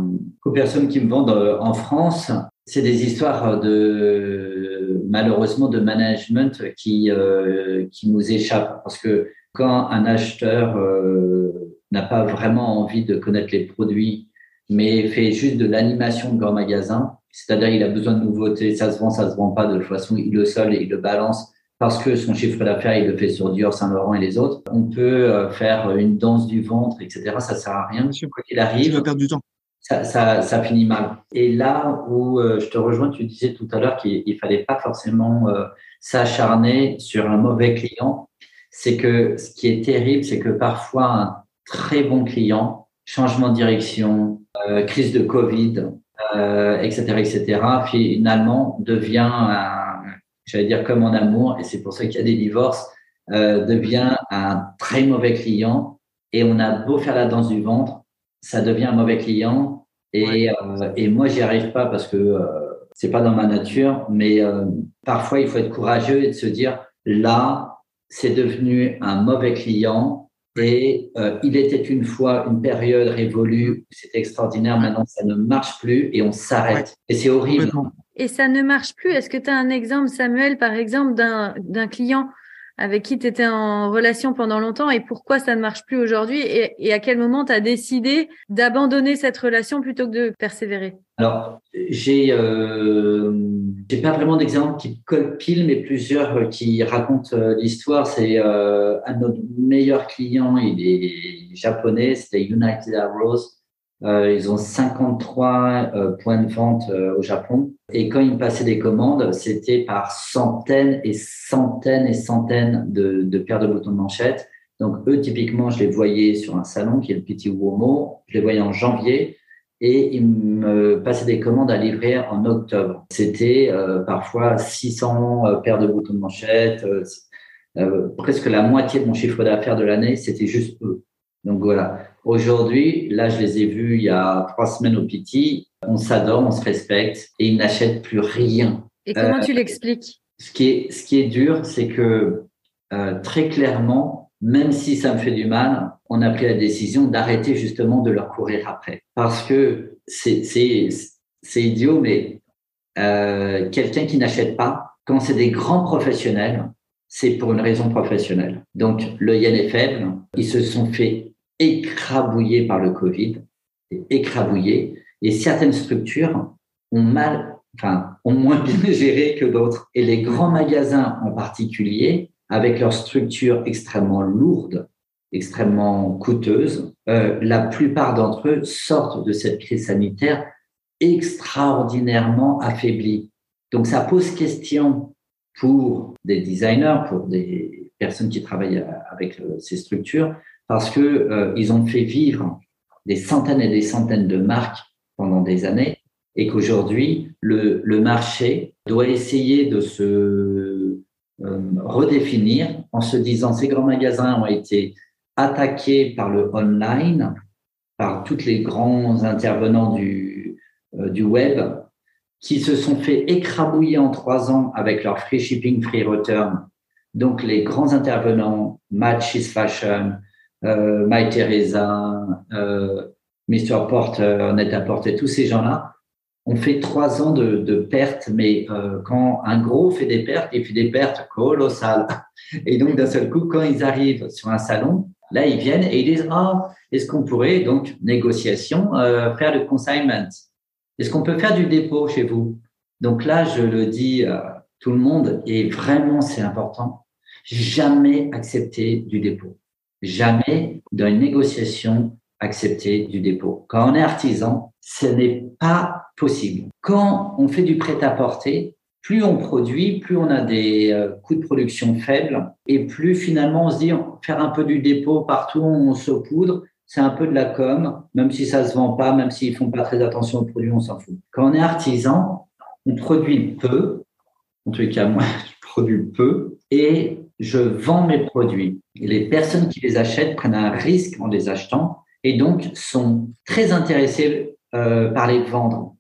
aux personnes qui me vendent euh, en France, c'est des histoires de, malheureusement, de management qui, euh, qui nous échappent. Parce que quand un acheteur n'a pas vraiment envie de connaître les produits, mais fait juste de l'animation de grand magasin, c'est-à-dire il a besoin de nouveautés, ça se vend, ça se vend pas, de toute façon, il le sol et il le balance parce que son chiffre d'affaires, il le fait sur Dior, Saint-Laurent et les autres. On peut euh, faire une danse du ventre, etc. Ça sert à rien. Quoi qu'il arrive. perdre du temps. Ça, ça, ça, finit mal. Et là où euh, je te rejoins, tu disais tout à l'heure qu'il fallait pas forcément euh, s'acharner sur un mauvais client. C'est que ce qui est terrible, c'est que parfois un très bon client, changement de direction, crise de Covid, etc., etc., finalement devient j'allais dire comme en amour, et c'est pour ça qu'il y a des divorces, euh, devient un très mauvais client. Et on a beau faire la danse du ventre, ça devient un mauvais client. Et, euh, et moi, j'y arrive pas parce que euh, c'est pas dans ma nature. Mais euh, parfois, il faut être courageux et de se dire là, c'est devenu un mauvais client. Et euh, il était une fois une période révolue, c'était extraordinaire. Maintenant, ça ne marche plus et on s'arrête. Et c'est horrible. Et ça ne marche plus. Est-ce que tu as un exemple, Samuel, par exemple, d'un client avec qui tu étais en relation pendant longtemps et pourquoi ça ne marche plus aujourd'hui et, à quel moment tu as décidé d'abandonner cette relation plutôt que de persévérer? Alors, j'ai euh, pas vraiment d'exemple qui colle pile, mais plusieurs qui racontent euh, l'histoire. C'est euh, un de nos meilleurs clients, il est japonais, c'était United Arrows. Euh, ils ont 53 euh, points de vente euh, au Japon. Et quand ils passaient des commandes, c'était par centaines et centaines et centaines de, de, paires de boutons de manchette. Donc, eux, typiquement, je les voyais sur un salon qui est le Petit Uomo. Je les voyais en janvier et ils me passaient des commandes à livrer en octobre. C'était parfois 600 paires de boutons de manchette. presque la moitié de mon chiffre d'affaires de l'année, c'était juste eux. Donc voilà. Aujourd'hui, là, je les ai vus il y a trois semaines au Piti. On s'adore, on se respecte et ils n'achètent plus rien. Et comment tu euh, l'expliques? ce qui est, ce qui est dur, c'est que euh, très clairement, même si ça me fait du mal, on a pris la décision d'arrêter justement de leur courir après. Parce que c'est, c'est, c'est idiot, mais euh, quelqu'un qui n'achète pas, quand c'est des grands professionnels, c'est pour une raison professionnelle. Donc, le yen est faible. Ils se sont fait écrabouiller par le Covid, écrabouiller, et certaines structures ont mal, enfin, ont moins (laughs) bien géré que d'autres. Et les grands magasins en particulier, avec leurs structures extrêmement lourdes, extrêmement coûteuses, euh, la plupart d'entre eux sortent de cette crise sanitaire extraordinairement affaiblis. Donc ça pose question pour des designers, pour des personnes qui travaillent avec euh, ces structures, parce que euh, ils ont fait vivre des centaines et des centaines de marques pendant des années, et qu'aujourd'hui le, le marché doit essayer de se euh, redéfinir en se disant ces grands magasins ont été attaqués par le online, par tous les grands intervenants du, euh, du web, qui se sont fait écrabouiller en trois ans avec leur free shipping, free return. Donc les grands intervenants, Match is Fashion, euh, My Teresa, euh, Mr. Porter, Net Porter, tous ces gens-là on fait trois ans de, de pertes, mais euh, quand un gros fait des pertes, il fait des pertes colossales. (laughs) Et donc, d'un seul coup, quand ils arrivent sur un salon, là, ils viennent et ils disent, ah, est-ce qu'on pourrait, donc, négociation, euh, faire le consignment? Est-ce qu'on peut faire du dépôt chez vous? Donc là, je le dis à tout le monde, et vraiment, c'est important, jamais accepter du dépôt. Jamais dans une négociation accepter du dépôt. Quand on est artisan, ce n'est pas possible. Quand on fait du prêt-à-porter, plus on produit, plus on a des euh, coûts de production faibles et plus finalement on se dit faire un peu du dépôt partout on saupoudre, c'est un peu de la com, même si ça se vend pas, même s'ils font pas très attention aux produits, on s'en fout. Quand on est artisan, on produit peu, en tout cas moi (laughs) je produis peu et je vends mes produits. Et les personnes qui les achètent prennent un risque en les achetant et donc sont très intéressés euh, par les vendre.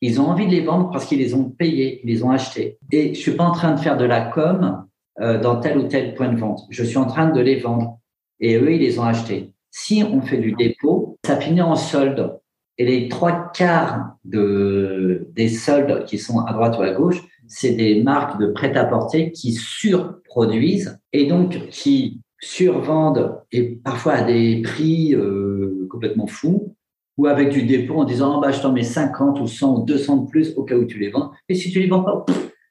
Ils ont envie de les vendre parce qu'ils les ont payés, ils les ont achetés. Et je suis pas en train de faire de la com euh, dans tel ou tel point de vente. Je suis en train de les vendre et eux, ils les ont achetés. Si on fait du dépôt, ça finit en solde. Et les trois quarts de, des soldes qui sont à droite ou à gauche, c'est des marques de prêt-à-porter qui surproduisent et donc qui survendent et parfois à des prix euh, complètement fous ou avec du dépôt en disant oh, bah, je t'en mets 50 ou 100 ou 200 de plus au cas où tu les vends. Et si tu les vends pas,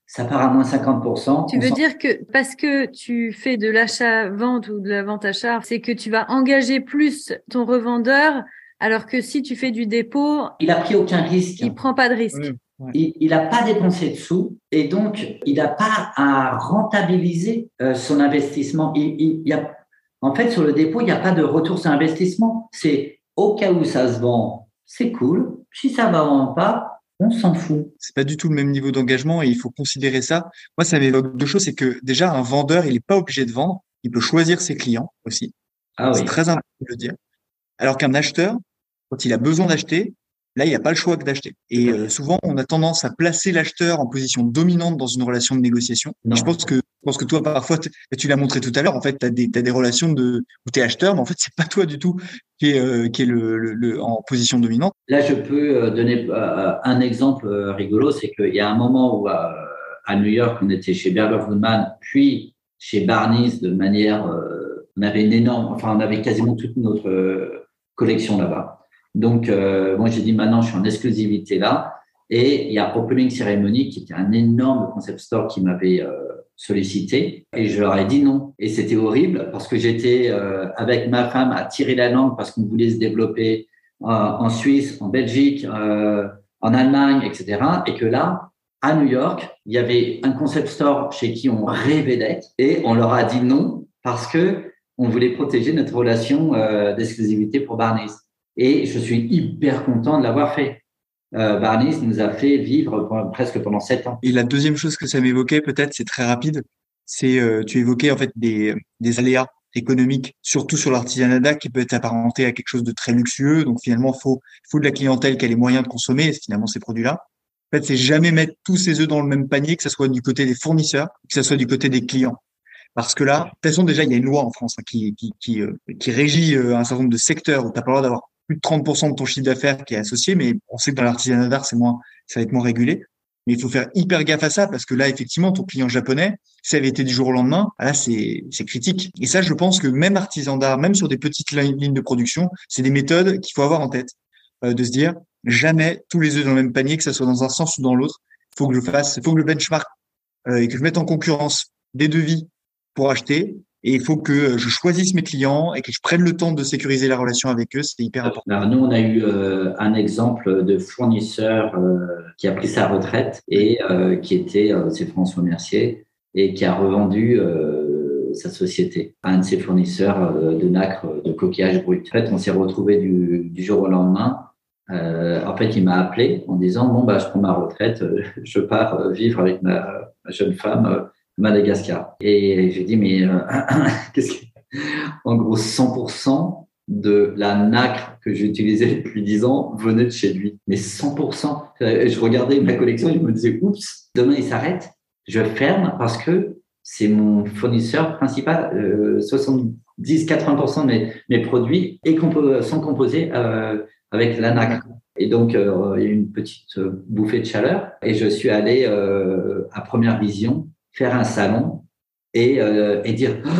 ça part à moins 50%. Tu veux dire que parce que tu fais de l'achat-vente ou de la vente-achat, c'est que tu vas engager plus ton revendeur alors que si tu fais du dépôt, il a pris aucun risque. Il prend pas de risque. Il n'a pas dépensé de sous et donc il n'a pas à rentabiliser euh, son investissement. Il, il, a, en fait, sur le dépôt, il n'y a pas de retour sur investissement. C'est au cas où ça se vend, c'est cool. Si ça ne va pas, on s'en fout. C'est pas du tout le même niveau d'engagement et il faut considérer ça. Moi, ça m'évoque deux choses. C'est que déjà, un vendeur, il n'est pas obligé de vendre. Il peut choisir ses clients aussi. Ah c'est très important de le dire. Alors qu'un acheteur, quand il a besoin d'acheter, Là, il n'y a pas le choix que d'acheter. Et euh, souvent, on a tendance à placer l'acheteur en position dominante dans une relation de négociation. Et je pense que je pense que toi, parfois, tu l'as montré tout à l'heure. En fait, tu as des, as des relations de où tu es acheteur, mais en fait, c'est pas toi du tout qui est, euh, qui est le, le, en position dominante. Là, je peux euh, donner un exemple rigolo, c'est qu'il y a un moment où à, New York, on était chez Berger Woodman, puis chez Barney's de manière, on avait une énorme, enfin, on avait quasiment toute notre collection là-bas. Donc, euh, moi, j'ai dit maintenant, je suis en exclusivité là. Et il y a Opening Ceremony, qui était un énorme concept store qui m'avait euh, sollicité. Et je leur ai dit non. Et c'était horrible parce que j'étais euh, avec ma femme à tirer la langue parce qu'on voulait se développer en Suisse, en Belgique, en Allemagne, etc. Et que là, à New York, il y avait un concept store chez qui on rêvait d'être et on leur a dit non parce que on voulait protéger notre relation d'exclusivité pour Barney's. Et je suis hyper content de l'avoir fait. Euh, Barnies nous a fait vivre presque pendant sept ans. Et la deuxième chose que ça m'évoquait, peut-être, c'est très rapide, c'est euh, tu évoquais en fait des, des aléas économiques, surtout sur l'artisanat qui peut être apparenté à quelque chose de très luxueux. Donc finalement, faut faut de la clientèle qui a les moyens de consommer finalement ces produits-là. En fait, c'est jamais mettre tous ses œufs dans le même panier, que ce soit du côté des fournisseurs, que ce soit du côté des clients. Parce que là, de toute façon, déjà, il y a une loi en France hein, qui, qui, qui, euh, qui régit euh, un certain nombre de secteurs où tu n'as pas le droit d'avoir plus de 30% de ton chiffre d'affaires qui est associé, mais on sait que dans l'artisanat d'art, c'est moins, ça va être moins régulé. Mais il faut faire hyper gaffe à ça parce que là, effectivement, ton client japonais, si ça avait été du jour au lendemain, ah là, c'est, c'est critique. Et ça, je pense que même artisan d'art, même sur des petites lignes de production, c'est des méthodes qu'il faut avoir en tête. Euh, de se dire, jamais tous les œufs dans le même panier, que ça soit dans un sens ou dans l'autre. Faut que je fasse, faut que le benchmark euh, et que je mette en concurrence des devis pour acheter et il faut que je choisisse mes clients et que je prenne le temps de sécuriser la relation avec eux. C'est hyper important. Alors nous, on a eu euh, un exemple de fournisseur euh, qui a pris sa retraite et euh, qui était, c'est François Mercier, et qui a revendu sa société à un de ses fournisseurs de nacre de coquillage brut. En fait, on s'est retrouvé du, jour au lendemain. en fait, il m'a appelé en disant bon bah je prends ma retraite, (laughs) je pars vivre avec ma jeune femme Madagascar. Et j'ai dit, mais euh, (clears throat) qu'est-ce que... En gros, 100% de la nacre que j'utilisais depuis 10 ans venait de chez lui. Mais 100%. Je regardais ma collection et je me disais, oups, demain il s'arrête, je ferme parce que c'est mon fournisseur principal. 70-80% de mes, mes, produits sont composés euh, avec la nacre. Et donc, euh, il y a eu une petite bouffée de chaleur et je suis allé à première vision faire un salon et, euh, et dire ah,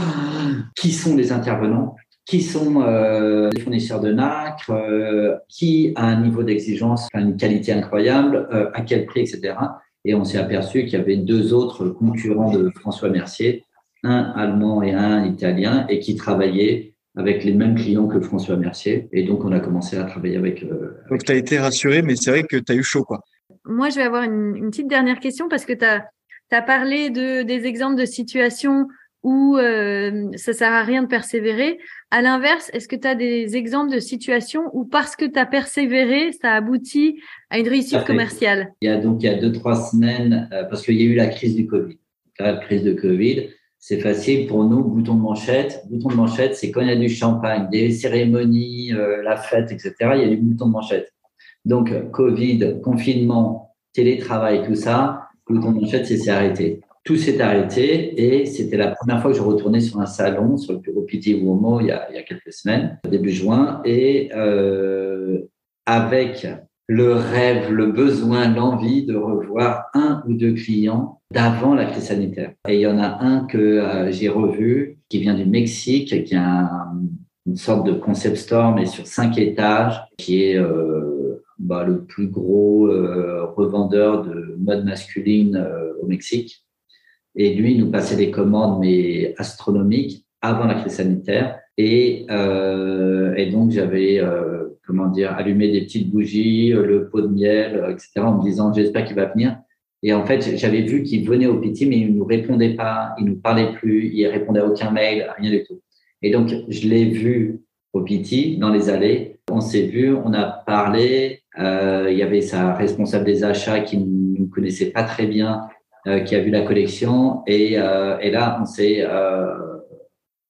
qui sont les intervenants, qui sont euh, les fournisseurs de nacre, euh, qui a un niveau d'exigence, une qualité incroyable, à quel prix, etc. Et on s'est aperçu qu'il y avait deux autres concurrents de François Mercier, un allemand et un italien, et qui travaillaient avec les mêmes clients que François Mercier. Et donc, on a commencé à travailler avec. donc, tu as été rassuré, mais c'est vrai que tu as eu chaud, quoi. Moi, je vais avoir une, une petite dernière question parce que tu as tu as parlé de, des exemples de situations où euh, ça sert à rien de persévérer. À l'inverse, est-ce que tu as des exemples de situations où parce que tu as persévéré, ça aboutit à une réussite commerciale? Il y a donc il y a deux trois semaines euh, parce qu'il y a eu la crise du Covid. La crise de Covid, c'est facile pour nous. Bouton de manchette, bouton de manchette, c'est quand il y a du champagne, des cérémonies, euh, la fête, etc. Il y a des boutons de manchette. Donc Covid, confinement, télétravail, tout ça, temps manchette s'est arrêté. Tout s'est arrêté et c'était la première fois que je retournais sur un salon, sur le bureau Piti Uomo, il y a, il y a quelques semaines, début juin, et euh, avec le rêve, le besoin, l'envie de revoir un ou deux clients d'avant la crise sanitaire. Et il y en a un que euh, j'ai revu, qui vient du Mexique, qui a une sorte de concept store, mais sur cinq étages, qui est euh, bah, le plus gros euh, revendeur de mode masculine euh, au Mexique. Et lui, nous passait des commandes, mais astronomiques, avant la crise sanitaire. Et, euh, et donc, j'avais, comment dire, allumé des petites bougies, le pot de miel, etc., en me disant, j'espère qu'il va venir. Et en fait, j'avais vu qu'il venait au Piti, mais il ne nous répondait pas, il ne nous parlait plus, il répondait à aucun mail, rien du tout. Et donc, je l'ai vu au Piti, dans les allées. On s'est vu, on a parlé, euh, il y avait sa responsable des achats qui ne nous connaissait pas très bien, euh, qui a vu la collection. Et, euh, et là, on s'est euh,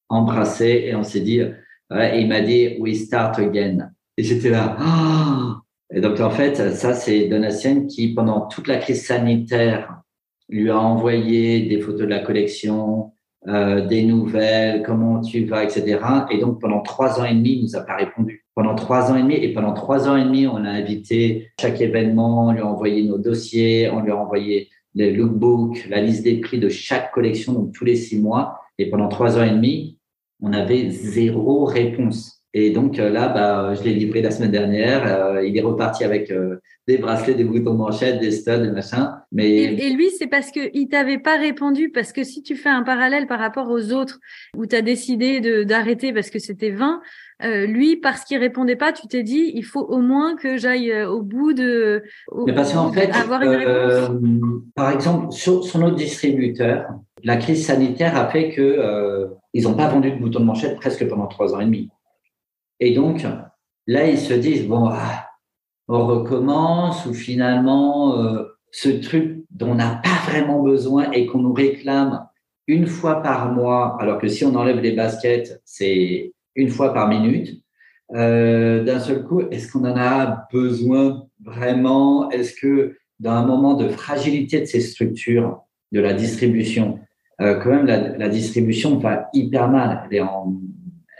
embrassé et on s'est dit, et il m'a dit, we start again. Et j'étais là. Oh (gasps) et donc, en fait, ça, c'est Donatien qui, pendant toute la crise sanitaire, lui a envoyé des photos de la collection, euh, des nouvelles, comment tu vas, etc. Et donc, pendant trois ans et demi, il nous a pas répondu. Pendant trois ans et demi, et pendant trois ans et demi, on a invité chaque événement, on lui a envoyé nos dossiers, on lui a envoyé les lookbooks, la liste des prix de chaque collection, donc tous les six mois. Et pendant trois ans et demi, on avait zéro réponse. Et donc euh, là, bah, je l'ai livré la semaine dernière. Euh, il est reparti avec euh, des bracelets, des boutons de manchette, des studs, des machins. Mais et, lui, c'est parce que il t'avait pas répondu. Parce que si tu fais un parallèle par rapport aux autres, où tu as décidé d'arrêter parce que c'était 20, lui, parce qu'il répondait pas, tu t'es dit, il faut au moins que j'aille au bout de. Mais parce qu'en fait, avoir une réponse. par exemple, sur, sur notre distributeur, la crise sanitaire a fait que ils n'ont pas vendu de boutons de manchette presque pendant trois ans et demi. Et donc, là, ils se disent, bon, ah, on recommence ou finalement, euh, ce truc dont on n'a pas vraiment besoin et qu'on nous réclame une fois par mois, alors que si on enlève les baskets, c'est une fois par minute. Euh, D'un seul coup, est-ce qu'on en a besoin vraiment? Est-ce que dans un moment de fragilité de ces structures, de la distribution, quand même la, distribution va hyper mal. Elle est, en,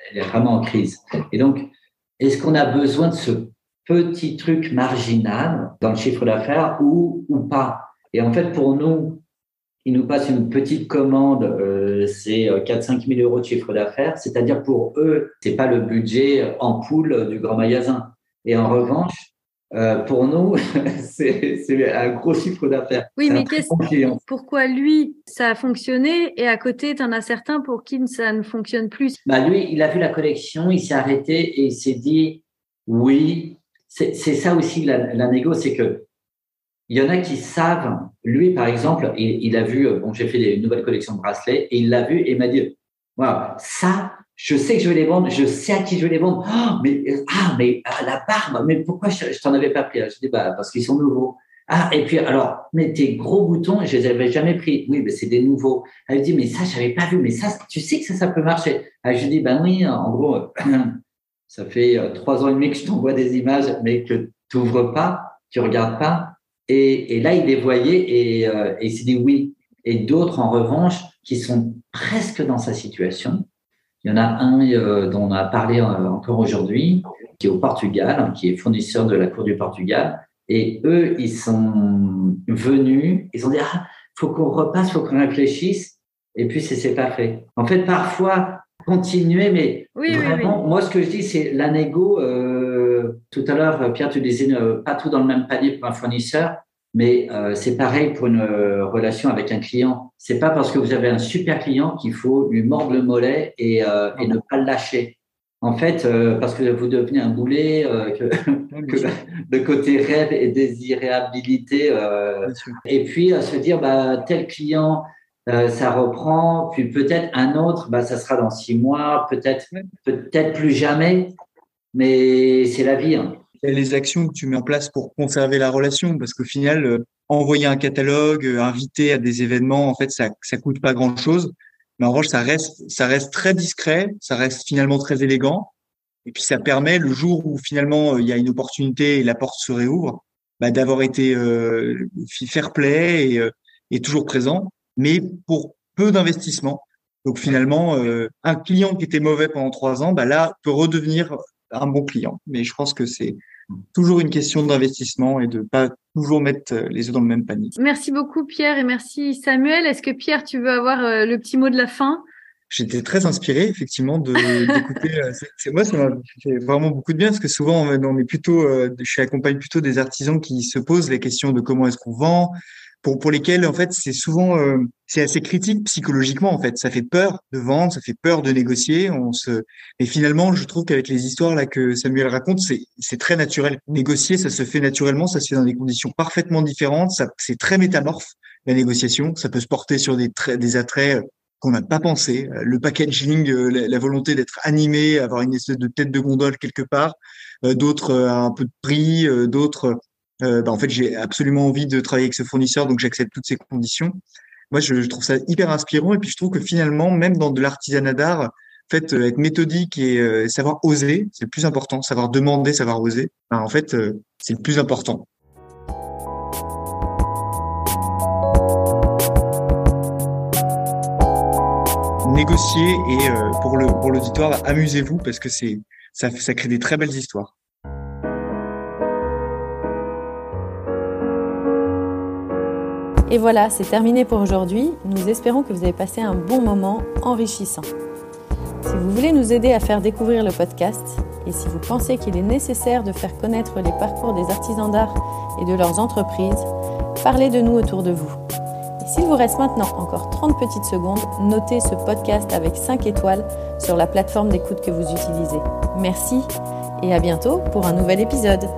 elle est vraiment en crise. Et donc, est-ce qu'on a besoin de ce petit truc marginal dans le chiffre d'affaires ou, ou pas? Et en fait, pour nous, il nous passe une petite commande, euh, c'est 4-5 euh, 000 euros de chiffre d'affaires, c'est-à-dire pour eux, c'est pas le budget en poule du grand magasin. Et en revanche, euh, pour nous, (laughs) c'est un gros chiffre d'affaires. Oui, mais pourquoi lui, ça a fonctionné et à côté, tu en as certains pour qui ça ne fonctionne plus? Bah Lui, il a vu la collection, il s'est arrêté et il s'est dit oui. C'est ça aussi la, la négo, c'est que il y en a qui savent. Lui, par exemple, il, a vu, bon, j'ai fait une nouvelle collection de bracelets et il l'a vu et m'a dit, wow, ça, je sais que je vais les vendre, je sais à qui je vais les vendre. Oh, mais, ah, mais ah, la barbe, mais pourquoi je, je t'en avais pas pris? Je dis, bah, parce qu'ils sont nouveaux. Ah, et puis, alors, mais tes gros boutons, je les avais jamais pris. Oui, mais c'est des nouveaux. Elle dit, mais ça, j'avais pas vu, mais ça, tu sais que ça, ça peut marcher. Ah, je dis, ben oui, en gros, (clears throat) ça fait euh, trois ans et demi que je t'envoie des images, mais que tu ouvres pas, tu regardes pas. Et, et, là, il les voyait euh, et il s'est dit oui. Et d'autres, en revanche, qui sont presque dans sa situation. Il y en a un euh, dont on a parlé euh, encore aujourd'hui, qui est au Portugal, qui est fournisseur de la Cour du Portugal. Et eux, ils sont venus, ils ont dit, ah, faut qu'on repasse, faut qu'on réfléchisse. Et puis, c'est pas fait. En fait, parfois, continuer, mais vraiment, moi, ce que je dis, c'est la négo. Euh, tout à l'heure, Pierre, tu disais euh, pas tout dans le même panier pour un fournisseur, mais euh, c'est pareil pour une relation avec un client. C'est pas parce que vous avez un super client qu'il faut lui mordre le mollet et, et ne pas le lâcher. En fait, parce que vous devenez un boulet, que, (laughs) que le côté rêve et désirabilité, et puis à se dire, bah, tel client, euh, ça reprend, puis peut-être un autre, bah, ça sera dans six mois, peut-être peut-être plus jamais, mais c'est la vie. Hein. Et les actions que tu mets en place pour conserver la relation, parce qu'au final, euh, envoyer un catalogue, euh, inviter à des événements, en fait, ça ça coûte pas grand-chose, mais en revanche, ça reste ça reste très discret, ça reste finalement très élégant, et puis ça permet le jour où finalement il y a une opportunité et la porte se réouvre, bah, d'avoir été fair play et, et toujours présent mais pour peu d'investissement. Donc finalement, euh, un client qui était mauvais pendant trois ans, bah là, peut redevenir un bon client. Mais je pense que c'est toujours une question d'investissement et de pas toujours mettre euh, les œufs dans le même panier. Merci beaucoup Pierre et merci Samuel. Est-ce que Pierre, tu veux avoir euh, le petit mot de la fin? J'étais très inspiré effectivement de (laughs) d'écouter. c'est moi, ça m'a fait vraiment beaucoup de bien parce que souvent on est plutôt, je accompagne plutôt des artisans qui se posent les questions de comment est-ce qu'on vend, pour pour lesquels en fait c'est souvent euh, c'est assez critique psychologiquement en fait. Ça fait peur de vendre ça fait peur de négocier. On se et finalement je trouve qu'avec les histoires là que Samuel raconte c'est c'est très naturel. Négocier ça se fait naturellement ça se fait dans des conditions parfaitement différentes ça c'est très métamorphe la négociation. Ça peut se porter sur des traits des attraits euh, qu'on n'a pas pensé. Le packaging euh, la, volonté d'être animé avoir une espèce de tête de gondole quelque part d'autres un peu de prix d'autres euh, bah, en fait, j'ai absolument envie de travailler avec ce fournisseur, donc j'accepte toutes ces conditions. Moi, je, je, trouve ça hyper inspirant. Et puis, je trouve que finalement, même dans de l'artisanat d'art, en fait, euh, être méthodique et euh, savoir oser, c'est le plus important. Savoir demander, savoir oser, ben, en fait, c'est le plus important. Négocier et pour le pour l'auditoire, amusez-vous parce que c'est ça, ça crée des très belles histoires. Et voilà, c'est terminé pour aujourd'hui. Nous espérons que vous avez passé un bon moment enrichissant. Si vous voulez nous aider à faire découvrir le podcast et si vous pensez qu'il est nécessaire de faire connaître les parcours des artisans d'art et de leurs entreprises, parlez de nous autour de vous. Et s'il vous reste maintenant encore 30 petites secondes, notez ce podcast avec 5 étoiles sur la plateforme d'écoute que vous utilisez. Merci et à bientôt pour un nouvel épisode.